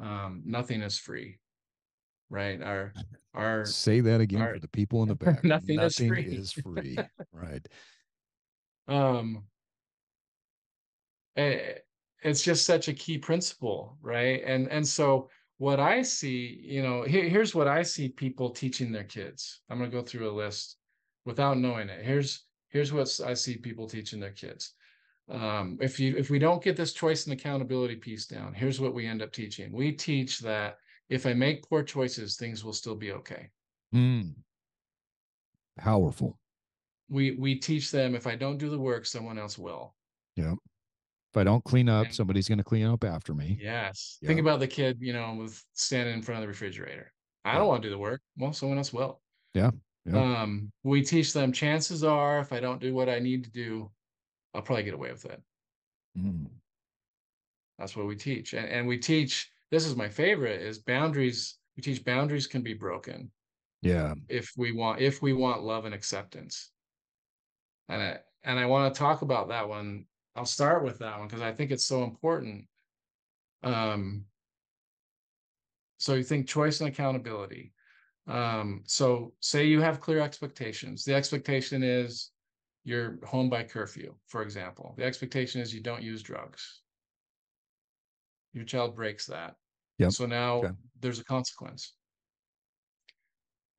um, nothing is free, right? Our our say that again our, for the people in the back. nothing, nothing is free. is free, right? Um, Eh, it's just such a key principle right and and so what i see you know here, here's what i see people teaching their kids i'm going to go through a list without knowing it here's here's what i see people teaching their kids um, if you if we don't get this choice and accountability piece down here's what we end up teaching we teach that if i make poor choices things will still be okay mm. powerful we we teach them if i don't do the work someone else will yeah if I don't clean up, somebody's going to clean up after me. Yes. Think about the kid, you know, with standing in front of the refrigerator. I don't want to do the work. Well, someone else will. Yeah. Yeah. Um, we teach them chances are if I don't do what I need to do, I'll probably get away with it. Mm. That's what we teach. And, and we teach, this is my favorite, is boundaries. We teach boundaries can be broken. Yeah. If we want, if we want love and acceptance. And I, and I want to talk about that one I'll start with that one because I think it's so important. Um, so you think choice and accountability. Um, so say you have clear expectations. The expectation is you're home by curfew, for example. The expectation is you don't use drugs. Your child breaks that. Yep. So now okay. there's a consequence.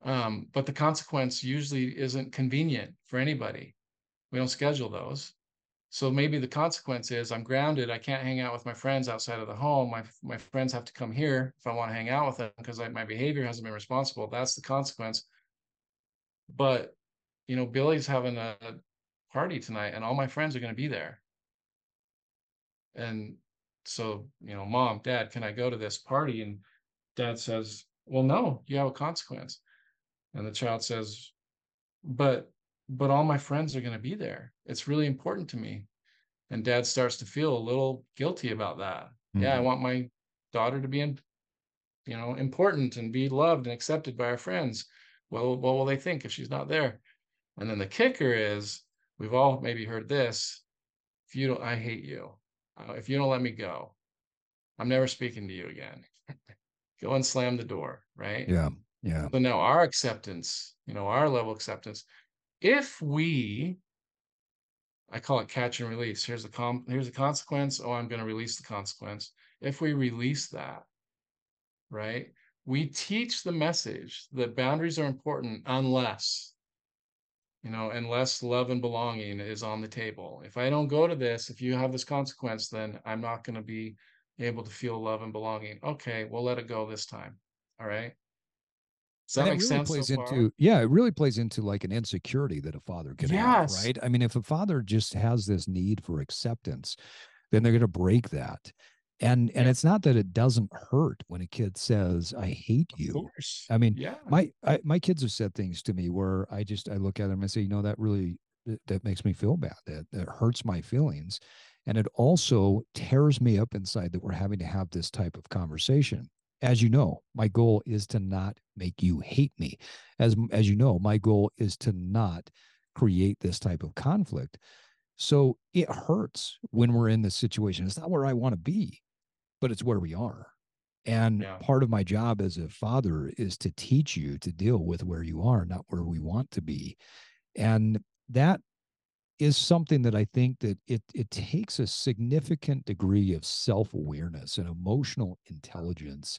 Um, but the consequence usually isn't convenient for anybody. We don't schedule those. So maybe the consequence is I'm grounded. I can't hang out with my friends outside of the home. My my friends have to come here if I want to hang out with them because my behavior hasn't been responsible. That's the consequence. But you know, Billy's having a party tonight, and all my friends are going to be there. And so, you know, mom, dad, can I go to this party? And dad says, Well, no, you have a consequence. And the child says, But but all my friends are going to be there. It's really important to me. And dad starts to feel a little guilty about that. Mm-hmm. Yeah, I mm-hmm. want my daughter to be in, you know, important and be loved and accepted by our friends. Well, what will they think if she's not there? And then the kicker is we've all maybe heard this. If you don't, I hate you. Uh, if you don't let me go, I'm never speaking to you again. go and slam the door, right? Yeah. Yeah. So now our acceptance, you know, our level acceptance if we I call it catch and release. Here's the com here's the consequence. Oh, I'm going to release the consequence. If we release that, right? We teach the message that boundaries are important unless you know, unless love and belonging is on the table. If I don't go to this, if you have this consequence, then I'm not going to be able to feel love and belonging. Okay, we'll let it go this time. All right. Does that make really sense? Plays so into yeah, it really plays into like an insecurity that a father can yes. have, right? I mean, if a father just has this need for acceptance, then they're going to break that. And and it's not that it doesn't hurt when a kid says, "I hate you." I mean, yeah. my I, my kids have said things to me where I just I look at them and say, you know, that really that makes me feel bad. That that hurts my feelings, and it also tears me up inside that we're having to have this type of conversation as you know, my goal is to not make you hate me. As as you know, my goal is to not create this type of conflict. So it hurts when we're in this situation. It's not where I want to be, but it's where we are. And yeah. part of my job as a father is to teach you to deal with where you are, not where we want to be. And that is something that I think that it it takes a significant degree of self-awareness and emotional intelligence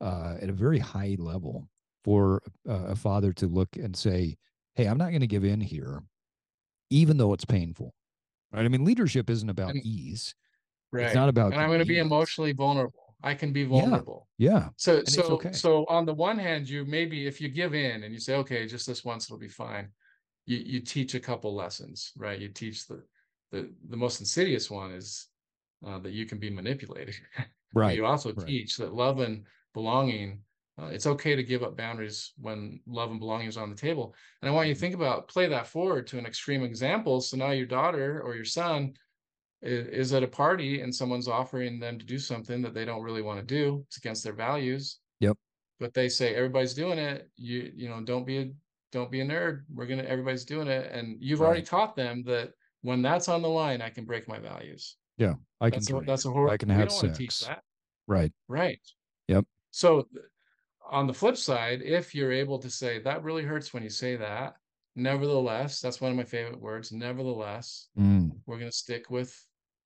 uh, at a very high level for a, a father to look and say, "Hey, I'm not going to give in here, even though it's painful." Right? I mean, leadership isn't about and, ease. Right. It's not about. And I'm going to be emotionally vulnerable. I can be vulnerable. Yeah. yeah. So and so okay. so on the one hand, you maybe if you give in and you say, "Okay, just this once, it'll be fine." You you teach a couple lessons, right? You teach the the the most insidious one is uh, that you can be manipulated. Right. you also right. teach that love and belonging. Uh, it's okay to give up boundaries when love and belonging is on the table. And I want you to mm-hmm. think about play that forward to an extreme example. So now your daughter or your son is, is at a party and someone's offering them to do something that they don't really want to do. It's against their values. Yep. But they say everybody's doing it. You you know don't be a don't be a nerd. We're gonna everybody's doing it, and you've right. already taught them that when that's on the line, I can break my values. Yeah, I that's can. A, that's a horrible. I can have sex. Right. Right. Yep. So, on the flip side, if you're able to say that really hurts when you say that, nevertheless, that's one of my favorite words. Nevertheless, mm. we're going to stick with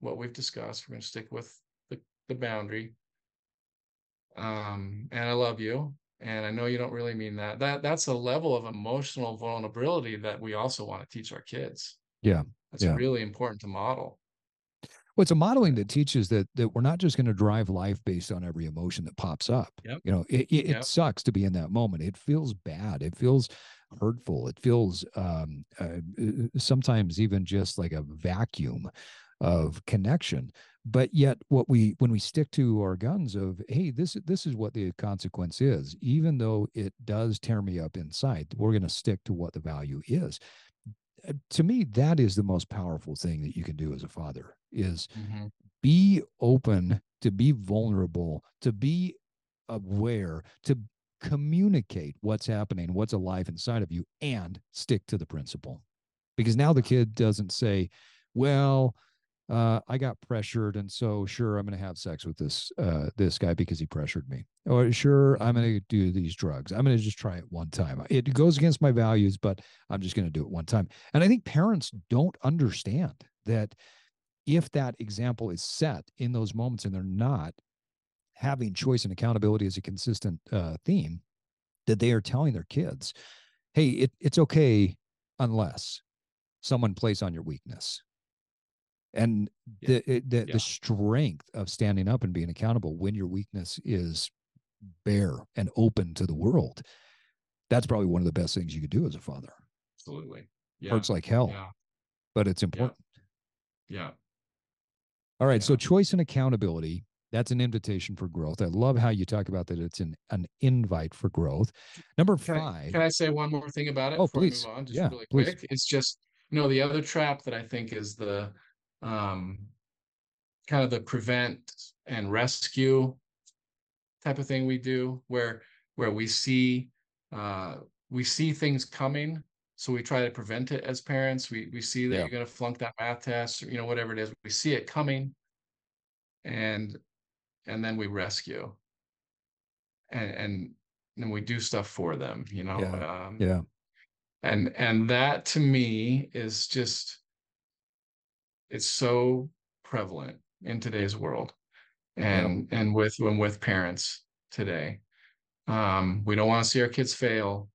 what we've discussed. We're going to stick with the, the boundary. Um, and I love you and i know you don't really mean that. That that's a level of emotional vulnerability that we also want to teach our kids. Yeah that's yeah. really important to model. Well it's a modeling that teaches that that we're not just going to drive life based on every emotion that pops up. Yep. you know it, it, yep. it, sucks to be in that moment. It feels bad. It feels hurtful. It feels um, uh, uh sometimes even just like a vacuum of connection. But yet what we when we stick to our guns of hey this this is what the consequence is even though it does tear me up inside we're going to stick to what the value is. Uh, to me that is the most powerful thing that you can do as a father is mm-hmm. be open to be vulnerable to be aware to communicate what's happening what's alive inside of you and stick to the principle. Because now the kid doesn't say well uh, I got pressured, and so sure, I'm going to have sex with this uh, this guy because he pressured me. Or sure, I'm going to do these drugs. I'm going to just try it one time. It goes against my values, but I'm just going to do it one time. And I think parents don't understand that if that example is set in those moments and they're not having choice and accountability as a consistent uh, theme, that they are telling their kids, "Hey, it, it's okay unless someone plays on your weakness." And yeah. the the, yeah. the strength of standing up and being accountable when your weakness is bare and open to the world that's probably one of the best things you could do as a father. Absolutely. Yeah. hurts like hell but it's important. Yeah, all right so choice and accountability that's an invitation for growth. I love how you talk about that it's an, an invite for growth. Number can five I, can i say one more thing about it oh please. on, just yeah, really please. quick? It's just you know the other trap that i think is the um, kind of the prevent and rescue type of thing we do where where we see uh, we see things coming so we try to prevent it as parents we we see that yeah. you're going to flunk that math test or you know whatever it is we see it coming and and then we rescue and and then we do stuff for them you know yeah, um, yeah. and and that to me is just it's so prevalent in today's world and yeah. and with when with parents today. Um, we don't want to see our kids fail.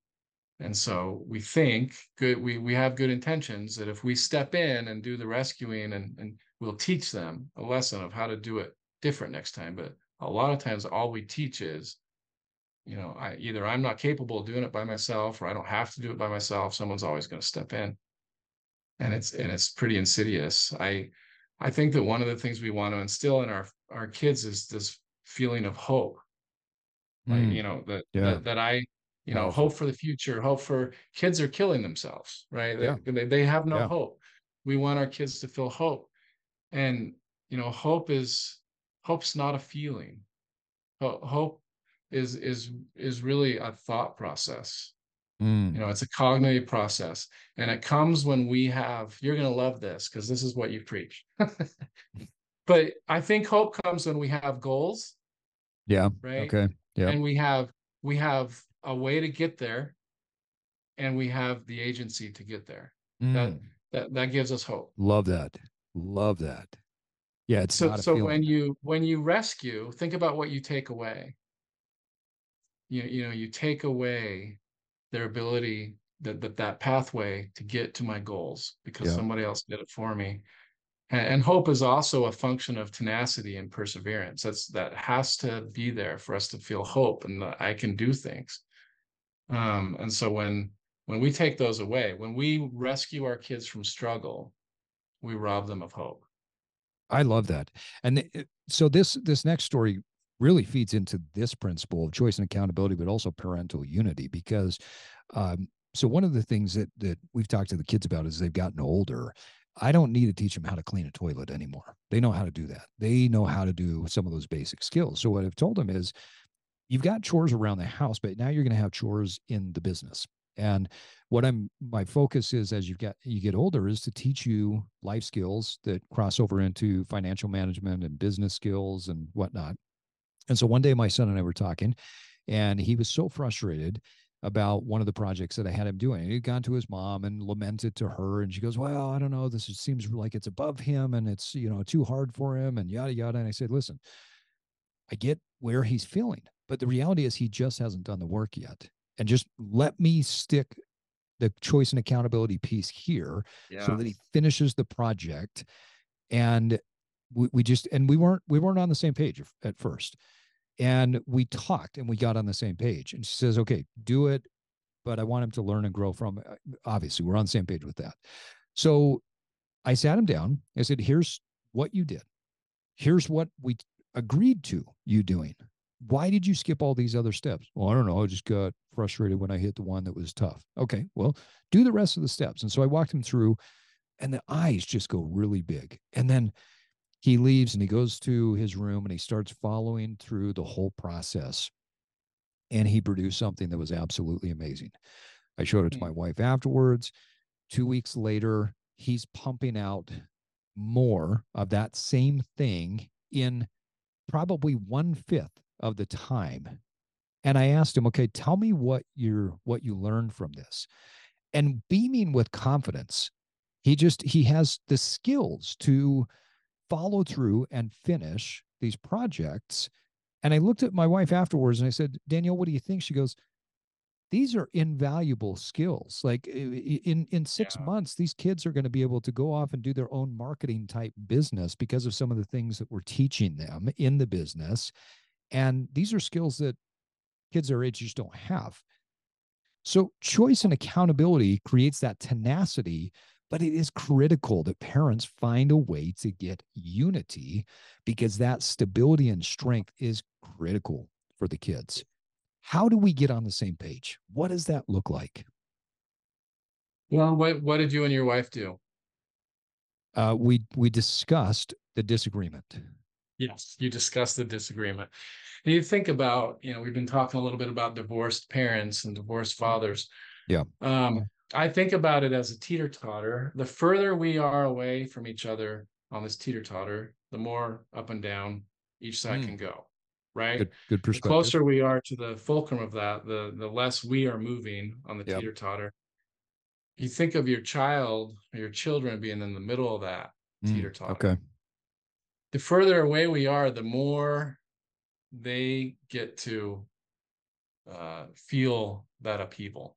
And so we think good we we have good intentions that if we step in and do the rescuing and and we'll teach them a lesson of how to do it different next time. But a lot of times all we teach is you know i either i'm not capable of doing it by myself or i don't have to do it by myself. Someone's always going to step in and it's and it's pretty insidious. I I think that one of the things we want to instill in our our kids is this feeling of hope. Like, mm. you know, that, yeah. that that I you know, hope for the future, hope for kids are killing themselves, right? Yeah. They, they have no yeah. hope. We want our kids to feel hope. And, you know, hope is hope's not a feeling. Hope is is is really a thought process Mm. you know it's a cognitive process and it comes when we have you're going to love this because this is what you preach but i think hope comes when we have goals yeah. right Okay. Yeah. and we have we have a way to get there and we have the agency to get there that Mm. that that gives us hope Love that. Love that. Yeah. It's so so when you when you rescue think about what you take away you, you know you take away their ability that that, that pathway to get to my goals because Yeah. somebody else did it for me and, and hope is also a function of tenacity and perseverance that's that has to be there for us to feel hope and that i can do things um and so when when we take those away when we rescue our kids from struggle we rob them of hope I love that. And it- so this this next story really feeds into this principle of choice and accountability, but also parental unity. Because um, so one of the things that that we've talked to the kids about is they've gotten older, I don't need to teach them how to clean a toilet anymore. They know how to do that. They know how to do some of those basic skills. So what I've told them is, you've got chores around the house, but now you're going to have chores in the business. And what I'm my focus is as you get you get older is to teach you life skills that cross over into financial management and business skills and whatnot. And so one day my son and I were talking, and he was so frustrated about one of the projects that I had him doing. He'd gone to his mom and lamented to her, and she goes, "Well, I don't know. This seems like it's above him, and it's you know too hard for him, and yada yada." And I said, "Listen, I get where he's feeling, but the reality is he just hasn't done the work yet. And just let me stick the choice and accountability piece here so that he finishes the project. And we, we just and we weren't we weren't on the same page at first. And we talked and we got on the same page. And she says, okay, do it, but I want him to learn and grow from it. Uh, obviously, we're on the same page with that. So I sat him down. I said, here's what you did. Here's what we agreed to you doing. Why did you skip all these other steps? Well, I don't know. I just got frustrated when I hit the one that was tough. Okay, well, do the rest of the steps. And so I walked him through, and the eyes just go really big. And then he leaves and he goes to his room and he starts following through the whole process. And he produced something that was absolutely amazing. I showed it to Hmm. my wife afterwards. Two weeks later, he's pumping out more of that same thing in probably one fifth of the time. And I asked him, okay, tell me what you're what you learned from this. And beaming with confidence, he just he has the skills to follow through and finish these projects. And I looked at my wife afterwards and I said, Danielle, what do you think? She goes, these are invaluable skills. Like in in six Yeah. months, these kids are going to be able to go off and do their own marketing type business because of some of the things that we're teaching them in the business. And these are skills that kids our age just don't have. So choice and accountability creates that tenacity, but it is critical that parents find a way to get unity because that stability and strength is critical for the kids. How do we get on the same page? What does that look like? well what what did you and your wife do Uh, we we discussed the disagreement. Yes, you discussed the disagreement. And you think about, you know, we've been talking a little bit about divorced parents and divorced fathers. Yeah. Um, I think about it as a teeter totter. The further we are away from each other on this teeter totter, the more up and down each side Mm. can go. Right. Good good The perspective. closer we are to the fulcrum of that, the the less we are moving on the Yep. teeter totter. You think of your child or your children being in the middle of that Mm, teeter totter okay. the further away we are, the more they get to uh, feel that upheaval,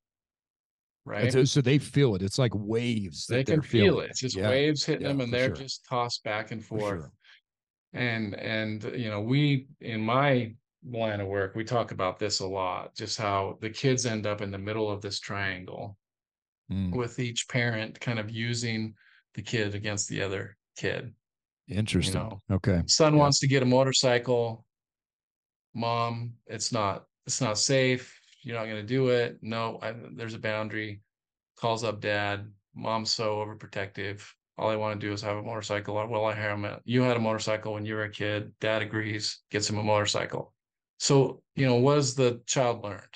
right? so, so they feel it. It's like waves. They that can feel it. It's just Yeah, waves hitting yeah, them, and they're sure. just tossed back and for forth. sure. And and you know, we in my line of work, we talk about this a lot. Just how the kids end up in the middle of this triangle, Mm, with each parent kind of using the kid against the other kid. interesting. know, okay. son Yeah. wants to get a motorcycle mom it's not it's not safe you're not going to do it no I, there's a boundary calls up dad mom's so overprotective all i want to do is have a motorcycle well i have a you had a motorcycle when you were a kid dad agrees gets him a motorcycle So, you know, what has the child learned?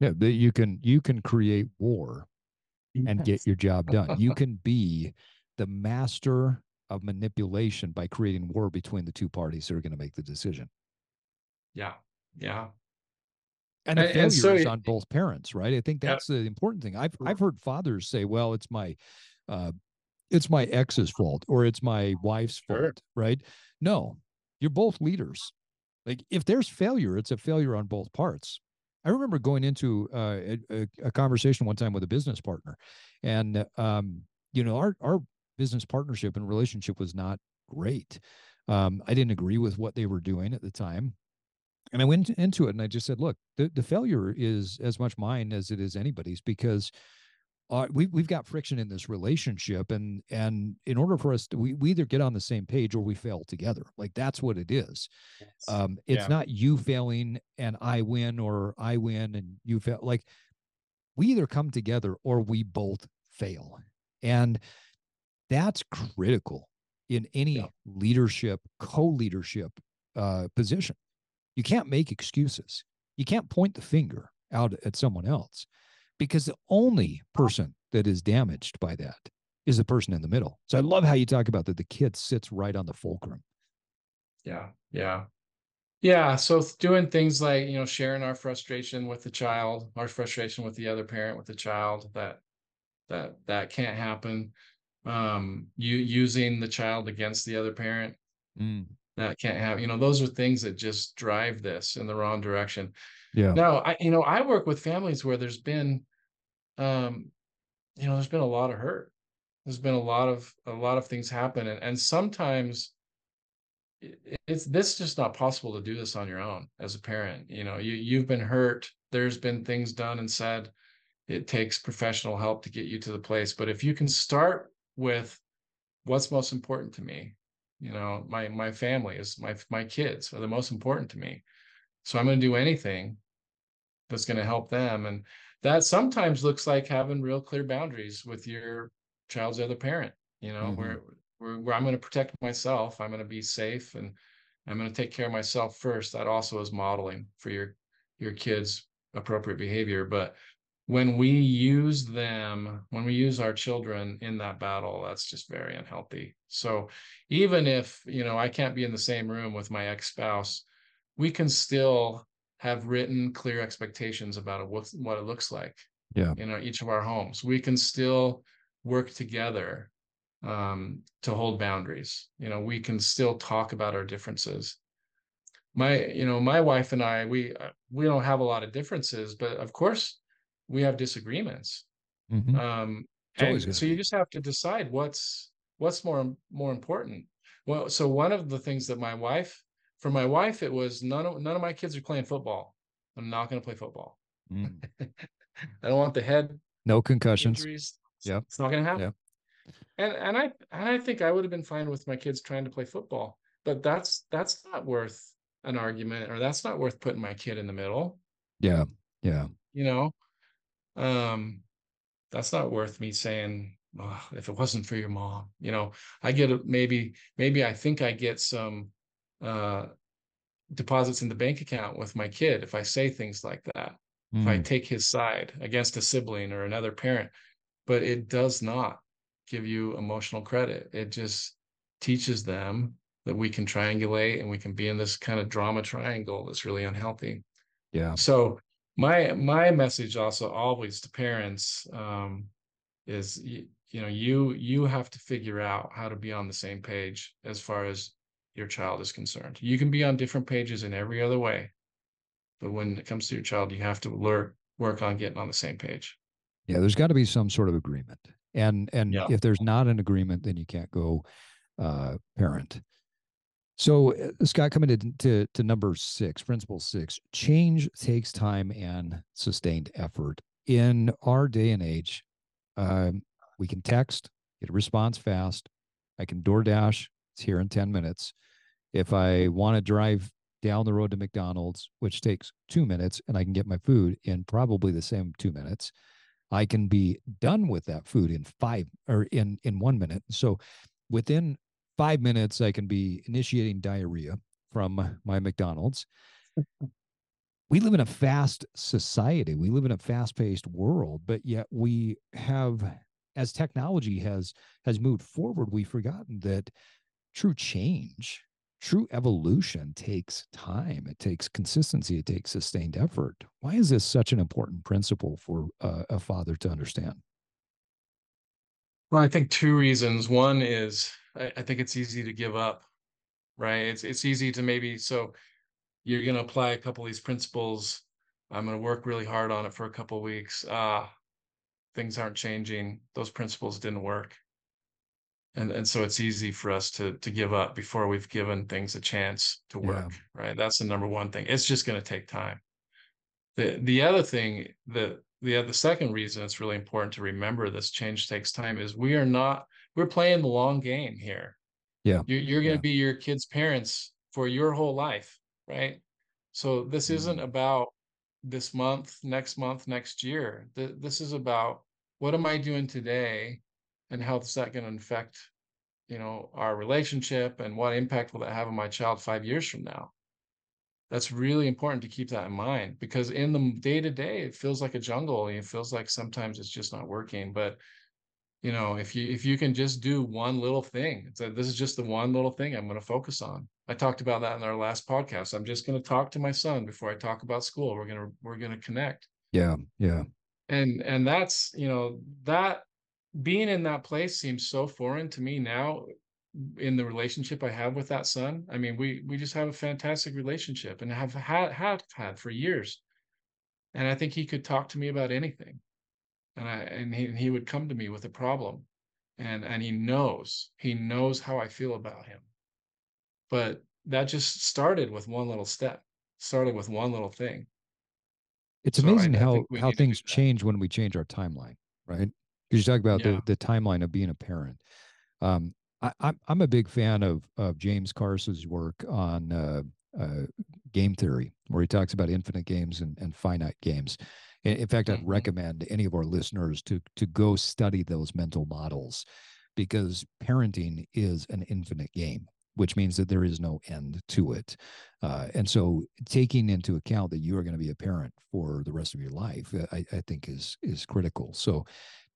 Yeah, that you can you can create war and get your job done. You can be the master of manipulation by creating war between the two parties that are going to make the decision. Yeah. Yeah. And the failure so is on both parents, right? I think that's yeah. the important thing. I've I've heard fathers say, "Well, it's my, uh, it's my ex's fault or it's my wife's fault," sure. right? No, you're both leaders. Like if there's failure, it's a failure on both parts. I remember going into uh, a, a, conversation one time with a business partner, and um, you know our our business partnership and relationship was not great. Um, I didn't agree with what they were doing at the time, and I went into it and I just said, "Look, the the failure is as much mine as it is anybody's because." Uh, we we've got friction in this relationship, and and in order for us to we, we either get on the same page or we fail together. Like that's what it is. Yes. Um, it's yeah. not you failing and I win, or I win and you fail. Like we either come together or we both fail, and that's critical in any yeah. leadership, co-leadership uh, position. You can't make excuses. You can't point the finger out at someone else because the only person that is damaged by that is the person in the middle. So I love how you talk about that the kid sits right on the fulcrum. Yeah. Yeah. Yeah. So doing things like, you know, sharing our frustration with the child, our frustration with the other parent, with the child, that that that can't happen. Um, you using the child against the other parent. Mm. That can't happen. You know, those are things that just drive this in the wrong direction. Yeah. Now, I you know, I work with families where there's been um, you know, there's been a lot of hurt. There's been a lot of a lot of things happen, and, and sometimes it's this just not possible to do this on your own as a parent. You know, you you've been hurt. There's been things done and said. It takes professional help to get you to the place. But if you can start with what's most important to me, you know, my my family is my my kids are the most important to me. So I'm going to do anything that's going to help them. And that sometimes looks like having real clear boundaries with your child's other parent you know mm-hmm. where, where where i'm going to protect myself i'm going to be safe and i'm going to take care of myself first that also is modeling for your your kids appropriate behavior but when we use them when we use our children in that battle that's just very unhealthy. So even if you know i can't be in the same room with my ex-spouse we can still have written clear expectations about what, what it looks like yeah. you know each of our homes. We can still work together um, to hold boundaries. You know we can still talk about our differences. My you know my wife and i we uh, we don't have a lot of differences but of course we have disagreements mm-hmm. um and so you just have to decide what's what's more more important well so one of the things that my wife for my wife, it was none of none of my kids are playing football. I'm not going to play football. Mm. I don't want the head. No concussions. Yeah, it's not going to happen. Yeah. And and I and I think I would have been fine with my kids trying to play football, but that's that's not worth an argument, or that's not worth putting my kid in the middle. Yeah, yeah. You know, um, that's not worth me saying. Oh, if it wasn't for your mom, you know, I get a, maybe maybe I think I get some uh, deposits in the bank account with my kid if I say things like that, mm. if I hmm. take his side against a sibling or another parent. But it does not give you emotional credit. It just teaches them that we can triangulate and we can be in this kind of drama triangle that's really unhealthy. Yeah. So my my message also always to parents um, is you, you know you you have to figure out how to be on the same page as far as your child is concerned. You can be on different pages in every other way, but when it comes to your child, you have to learn work on getting on the same page. Yeah, there's got to be some sort of agreement, and and yeah. if there's not an agreement, then you can't go uh, parent. So uh, Scott, coming to, to to number six, principle six, change takes time and sustained effort. In our day and age, um, we can text, get a response fast. I can DoorDash, it's here in 10 minutes. If I want to drive down the road to McDonald's, which takes two minutes, and I can get my food in probably the same two minutes, I can be done with that food in five or in in one minute. So within five minutes, I can be initiating diarrhea from my McDonald's. we live in a fast society. We live in a fast-paced world, but yet we have as technology has has moved forward, we've forgotten that true change, true evolution takes time. It takes consistency. It takes sustained effort. Why is this such an important principle for uh, a father to understand? Well, I think two reasons. One is I, I think it's easy to give up, right? It's it's easy to maybe so you're going to apply a couple of these principles. I'm going to work really hard on it for a couple of weeks. Ah, things aren't changing. Those principles didn't work. And and so it's easy for us to to give up before we've given things a chance to work, yeah. right? That's the number one thing. It's just going to take time. The the other thing that the the second reason it's really important to remember this change takes time is we are not we're playing the long game here. Yeah. You're, you're going to yeah. be your kids' parents for your whole life, right? So this mm-hmm. isn't about this month, next month, next year. This is about what am I doing today and how is that going to affect, you know, our relationship and what impact will that have on my child five years from now? That's really important to keep that in mind because in the day to day, it feels like a jungle. It feels like sometimes it's just not working. But you know, if you if you can just do one little thing, it's this is just the one little thing I'm going to focus on. I talked about that in our last podcast. I'm just going to talk to my son before I talk about school. We're going to we're going to connect. Yeah, yeah. And and that's, you know, that being in that place seems so foreign to me now in the relationship I have with that son. I mean, we we just have a fantastic relationship and have had have had for years. And I think he could talk to me about anything. And I and he, he would come to me with a problem. And and he knows, he knows how I feel about him but that just started with one little step, started with one little thing. It's so amazing I, how I how things change when we change our timeline, right? Because you talk about yeah. the the timeline of being a parent. Um, I, I'm I'm a big fan of of James Carse's work on uh, uh, game theory, where he talks about infinite games and, and finite games. In, fact, mm-hmm. I'd recommend any of our listeners to to go study those mental models because parenting is an infinite game which means that there is no end to it. Uh, and so taking into account that you are going to be a parent for the rest of your life, uh, I, I think is is critical. So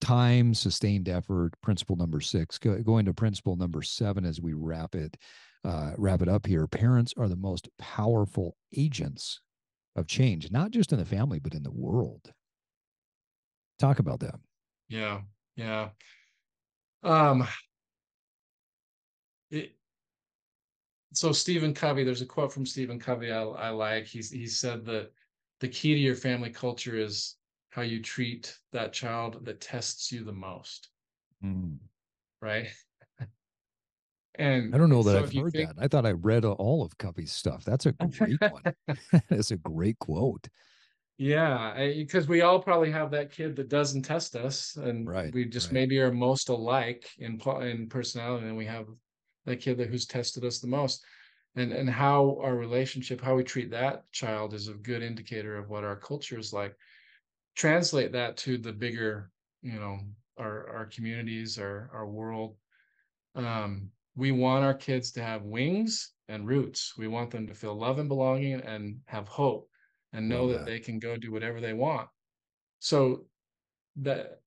time, sustained effort, principle number six. Go, going to principle number seven as we wrap it uh, wrap it up here. Parents are the most powerful agents of change, not just in the family, but in the world. Talk about that. Yeah, yeah. Um, it, so Stephen Covey, there's a quote from Stephen Covey I, I like. He's he said that the key to your family culture is how you treat that child that tests you the most. Mm. Right. And I don't know that so I've heard think, that. I thought I read all of Covey's stuff. That's a great one. That's a great quote. Yeah, because we all probably have that kid that doesn't test us, and right, we just right. maybe are most alike in in personality, and we have that kid that who's tested us the most and and how our relationship how we treat that child is a good indicator of what our culture is like translate that to the bigger you know our our communities our our world um we want our kids to have wings and roots we want them to feel love and belonging and have hope and know that. that they can go do whatever they want so that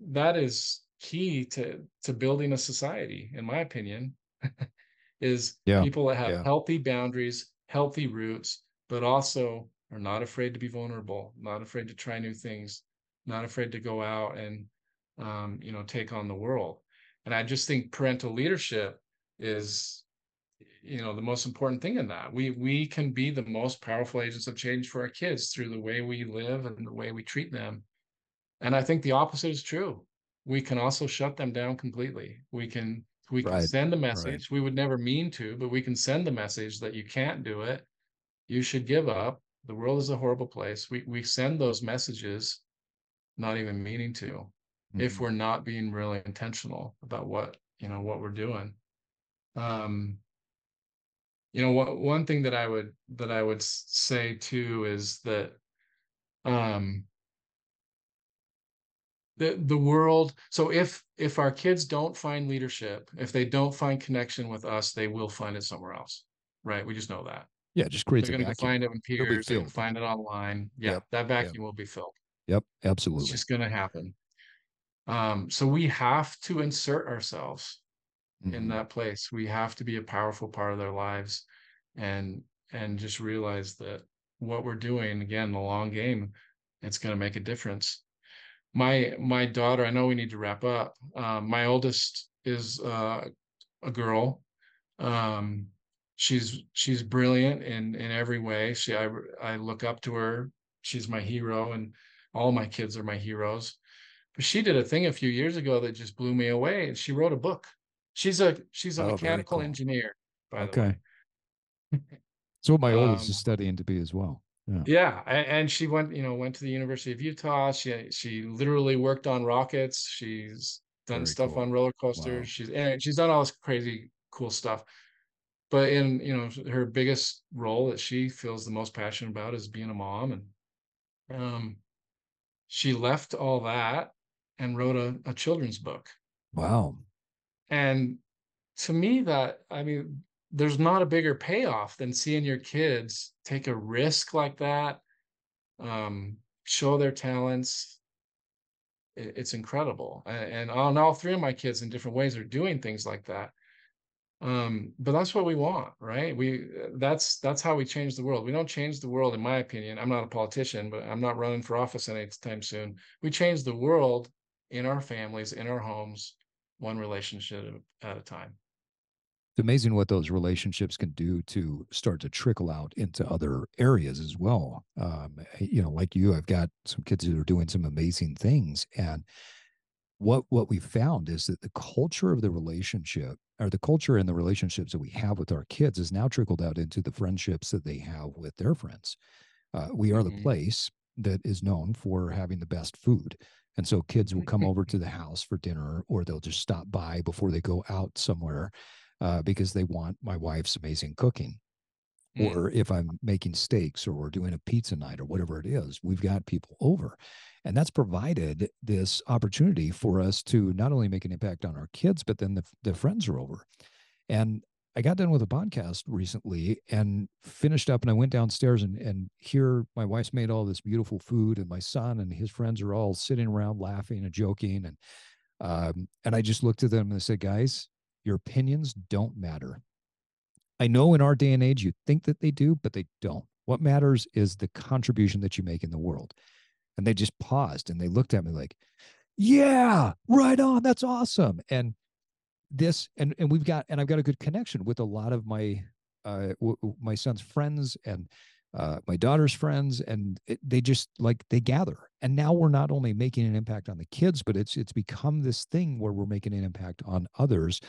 that is key to to building a society in my opinion is yeah, people that have yeah. healthy boundaries healthy roots but also are not afraid to be vulnerable not afraid to try new things not afraid to go out and um, you know take on the world and i just think parental leadership is you know the most important thing in that we we can be the most powerful agents of change for our kids through the way we live and the way we treat them and i think the opposite is true we can also shut them down completely. We can we can send a message. Right. We would never mean to, but we can send the message that you can't do it. You should give up. The world is a horrible place. We we send those messages, not even meaning to, mm-hmm. if we're not being really intentional about what you know what we're doing. Um, you know, what one thing that I would that I would say too is that um the the world so if if our kids don't find leadership if they don't find connection with us they will find it somewhere else right we just know that Yeah, just create They're going to find it in peers. They're find it online. Yeah, Yep, that yep. vacuum will be filled. Yep, absolutely. It's just going to happen. Um, so we have to insert ourselves in Mhm. that place. We have to be a powerful part of their lives, and and just realize that what we're doing again, the long game, it's going to make a difference. My my daughter, I know we need to wrap up. Um, my oldest is uh, a girl. Um, she's she's brilliant in in every way. She I I look up to her. She's my hero, and all my kids are my heroes. But she did a thing a few years ago that just blew me away. And she wrote a book. She's a she's a Oh, mechanical cool. engineer, by the Okay. way. So what my oldest Um, is studying to be as well. Yeah. Yeah, and she went, you know, went to the University of Utah. She she literally worked on rockets. She's done Very stuff cool. on roller coasters. Wow. She's and she's done all this crazy cool stuff. But in, you know, her biggest role that she feels the most passionate about is being a mom and um she left all that and wrote a, a children's book. Wow. And to me, that I mean, there's not a bigger payoff than seeing your kids take a risk like that, um, show their talents. It- it's incredible, and, on all three of my kids in different ways are doing things like that. Um, but that's what we want, right? We that's that's how we change the world. We don't change the world, in my opinion. I'm not a politician, but I'm not running for office anytime soon. We change the world in our families, in our homes, one relationship at a time. It's amazing what those relationships can do to start to trickle out into other areas as well. Um, you know, like you, I've got some kids that are doing some amazing things, and what what we found is that the culture of the relationship, or the culture and the relationships that we have with our kids, is now trickled out into the friendships that they have with their friends. Uh, we are the Mhm. place that is known for having the best food. And so kids will come over to the house for dinner, or they'll just stop by before they go out somewhere uh, because they want my wife's amazing cooking. Mm. Or if I'm making steaks or we're doing a pizza night or whatever it is, we've got people over. And that's provided this opportunity for us to not only make an impact on our kids, but then the, the friends are over. And I got done with a podcast recently and finished up and I went downstairs and and here my wife's made all this beautiful food and my son and his friends are all sitting around laughing and joking and um and I just looked at them and I said, guys, your opinions don't matter. I know in our day and age you think that they do, but they don't. What matters is the contribution that you make in the world. And they just paused and they looked at me like, yeah, right on. That's awesome. And this and and we've got and I've got a good connection with a lot of my uh w- my son's friends and uh my daughter's friends and it, they just like they gather. And now we're not only making an impact on the kids but it's it's become this thing where we're making an impact on others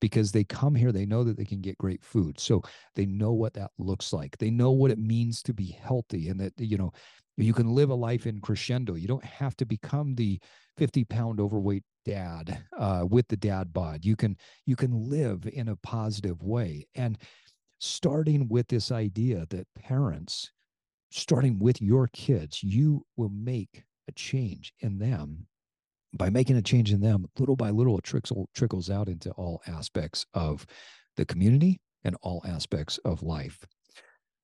because they come here they know that they can get great food. So they know what that looks like. They know what it means to be healthy and that you know you can live a life in crescendo. You don't have to become the 50 pound overweight dad uh, with the dad bod. You can you can live in a positive way. And starting with this idea that parents starting with your kids you will make a change in them. By making a change in them little by little it trickles trickles out into all aspects of the community and all aspects of life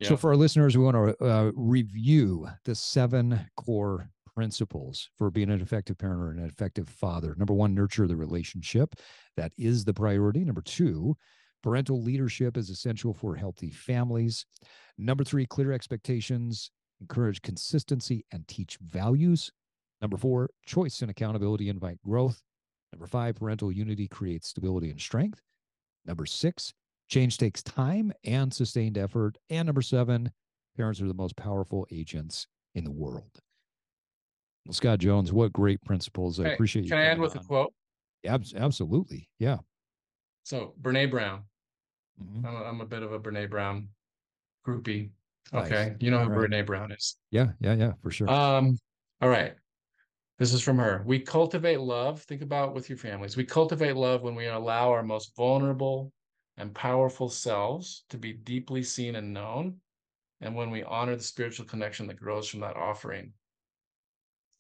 so for our listeners we want to uh, review the seven core principles for being an effective parent or an effective father number one nurture the relationship. That is the priority. Number two parental leadership is essential for healthy families. Number three clear expectations encourage consistency and teach values. Number four, choice and accountability invite growth. Number five, parental unity creates stability and strength. Number six, change takes time and sustained effort. And number seven, parents are the most powerful agents in the world. Well, Scott Jones, what great principles. I Hey, appreciate you. Can I end with a quote? Abs- absolutely. Yeah. So Brene Brown. Mhm. I'm a, I'm a bit of a Brene Brown groupie. Nice. Okay, you know who right. Brene Brown is. Yeah. Yeah. Yeah. For sure. Um, all right. This is from her. We cultivate love. Think about with your families. We cultivate love when we allow our most vulnerable and powerful selves to be deeply seen and known, and when we honor the spiritual connection that grows from that offering.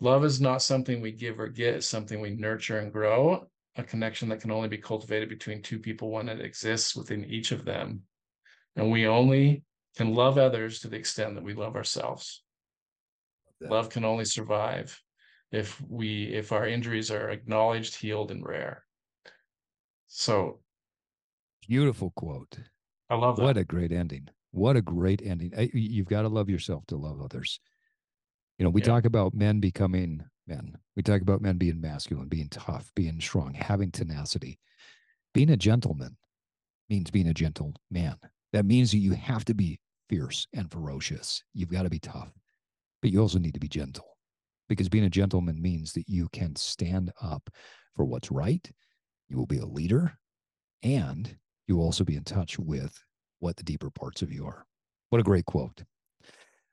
Love is not something we give or get, it's something we nurture and grow, a connection that can only be cultivated between two people when it exists within each of them. And we only can love others to the extent that we love ourselves. Love can only survive if we if our injuries are acknowledged, healed, and rare. So beautiful quote. I love that. What a great ending. What a great ending. You've got to love yourself to love others. You know, we yeah. talk about men becoming men. We talk about men being masculine, being tough, being strong, having tenacity. Being a gentleman means being a gentle man. That means that you have to be fierce and ferocious. You've got to be tough, but you also need to be gentle because being a gentleman means that you can stand up for what's right. You will be a leader and you will also be in touch with what the deeper parts of you are. What a great quote.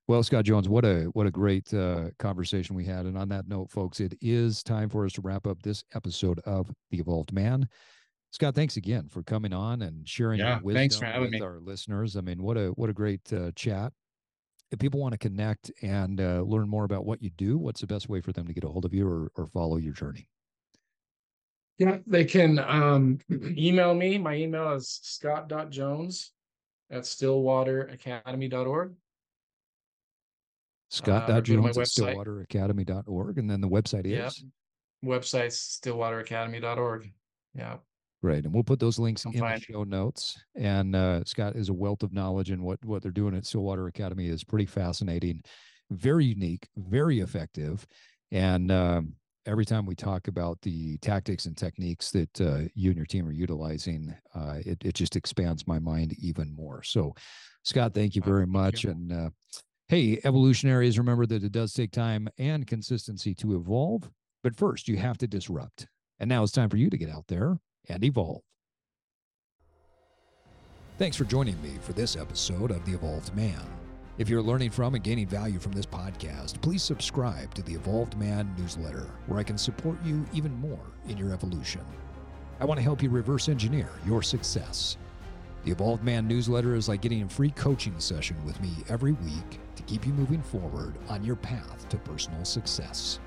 Well, Scott Jones, what a what a great uh, conversation we had. And on that note, folks, it is time for us to wrap up this episode of The Evolved Man. Scott, thanks again for coming on and sharing yeah, your wisdom with me. our listeners. I mean, what a what a great uh, chat. If people want to connect and uh, learn more about what you do, what's the best way for them to get a hold of you or, or follow your journey? Yeah, they can um, email me. My email is scott.jones at stillwateracademy.org. Scott.jones uh, at stillwateracademy.org. And then the website is? Yeah. Website's stillwateracademy.org. Yeah. Great. And we'll put those links in the show notes. And uh, Scott is a wealth of knowledge, and what, what they're doing at Stillwater Academy is pretty fascinating, very unique, very effective. And um, every time we talk about the tactics and techniques that uh, you and your team are utilizing, uh, it, it just expands my mind even more. So, Scott, thank you very much. You. And uh, hey, evolutionaries, remember that it does take time and consistency to evolve. But first, you have to disrupt. And now it's time for you to get out there and evolve. Thanks for joining me for this episode of The Evolved Man. If you're learning from and gaining value from this podcast, please subscribe to the Evolved Man newsletter, where I can support you even more in your evolution. I want to help you reverse engineer your success. The Evolved Man newsletter is like getting a free coaching session with me every week to keep you moving forward on your path to personal success.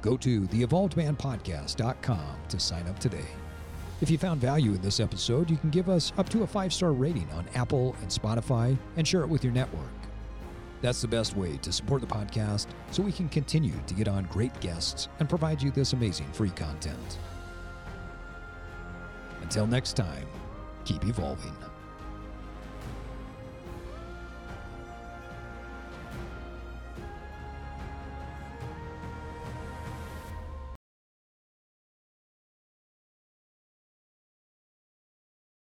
Go to theevolvedmanpodcast.com to sign up today. If you found value in this episode, you can give us up to a five star rating on Apple and Spotify and share it with your network. That's the best way to support the podcast so we can continue to get on great guests and provide you this amazing free content. Until next time, keep evolving.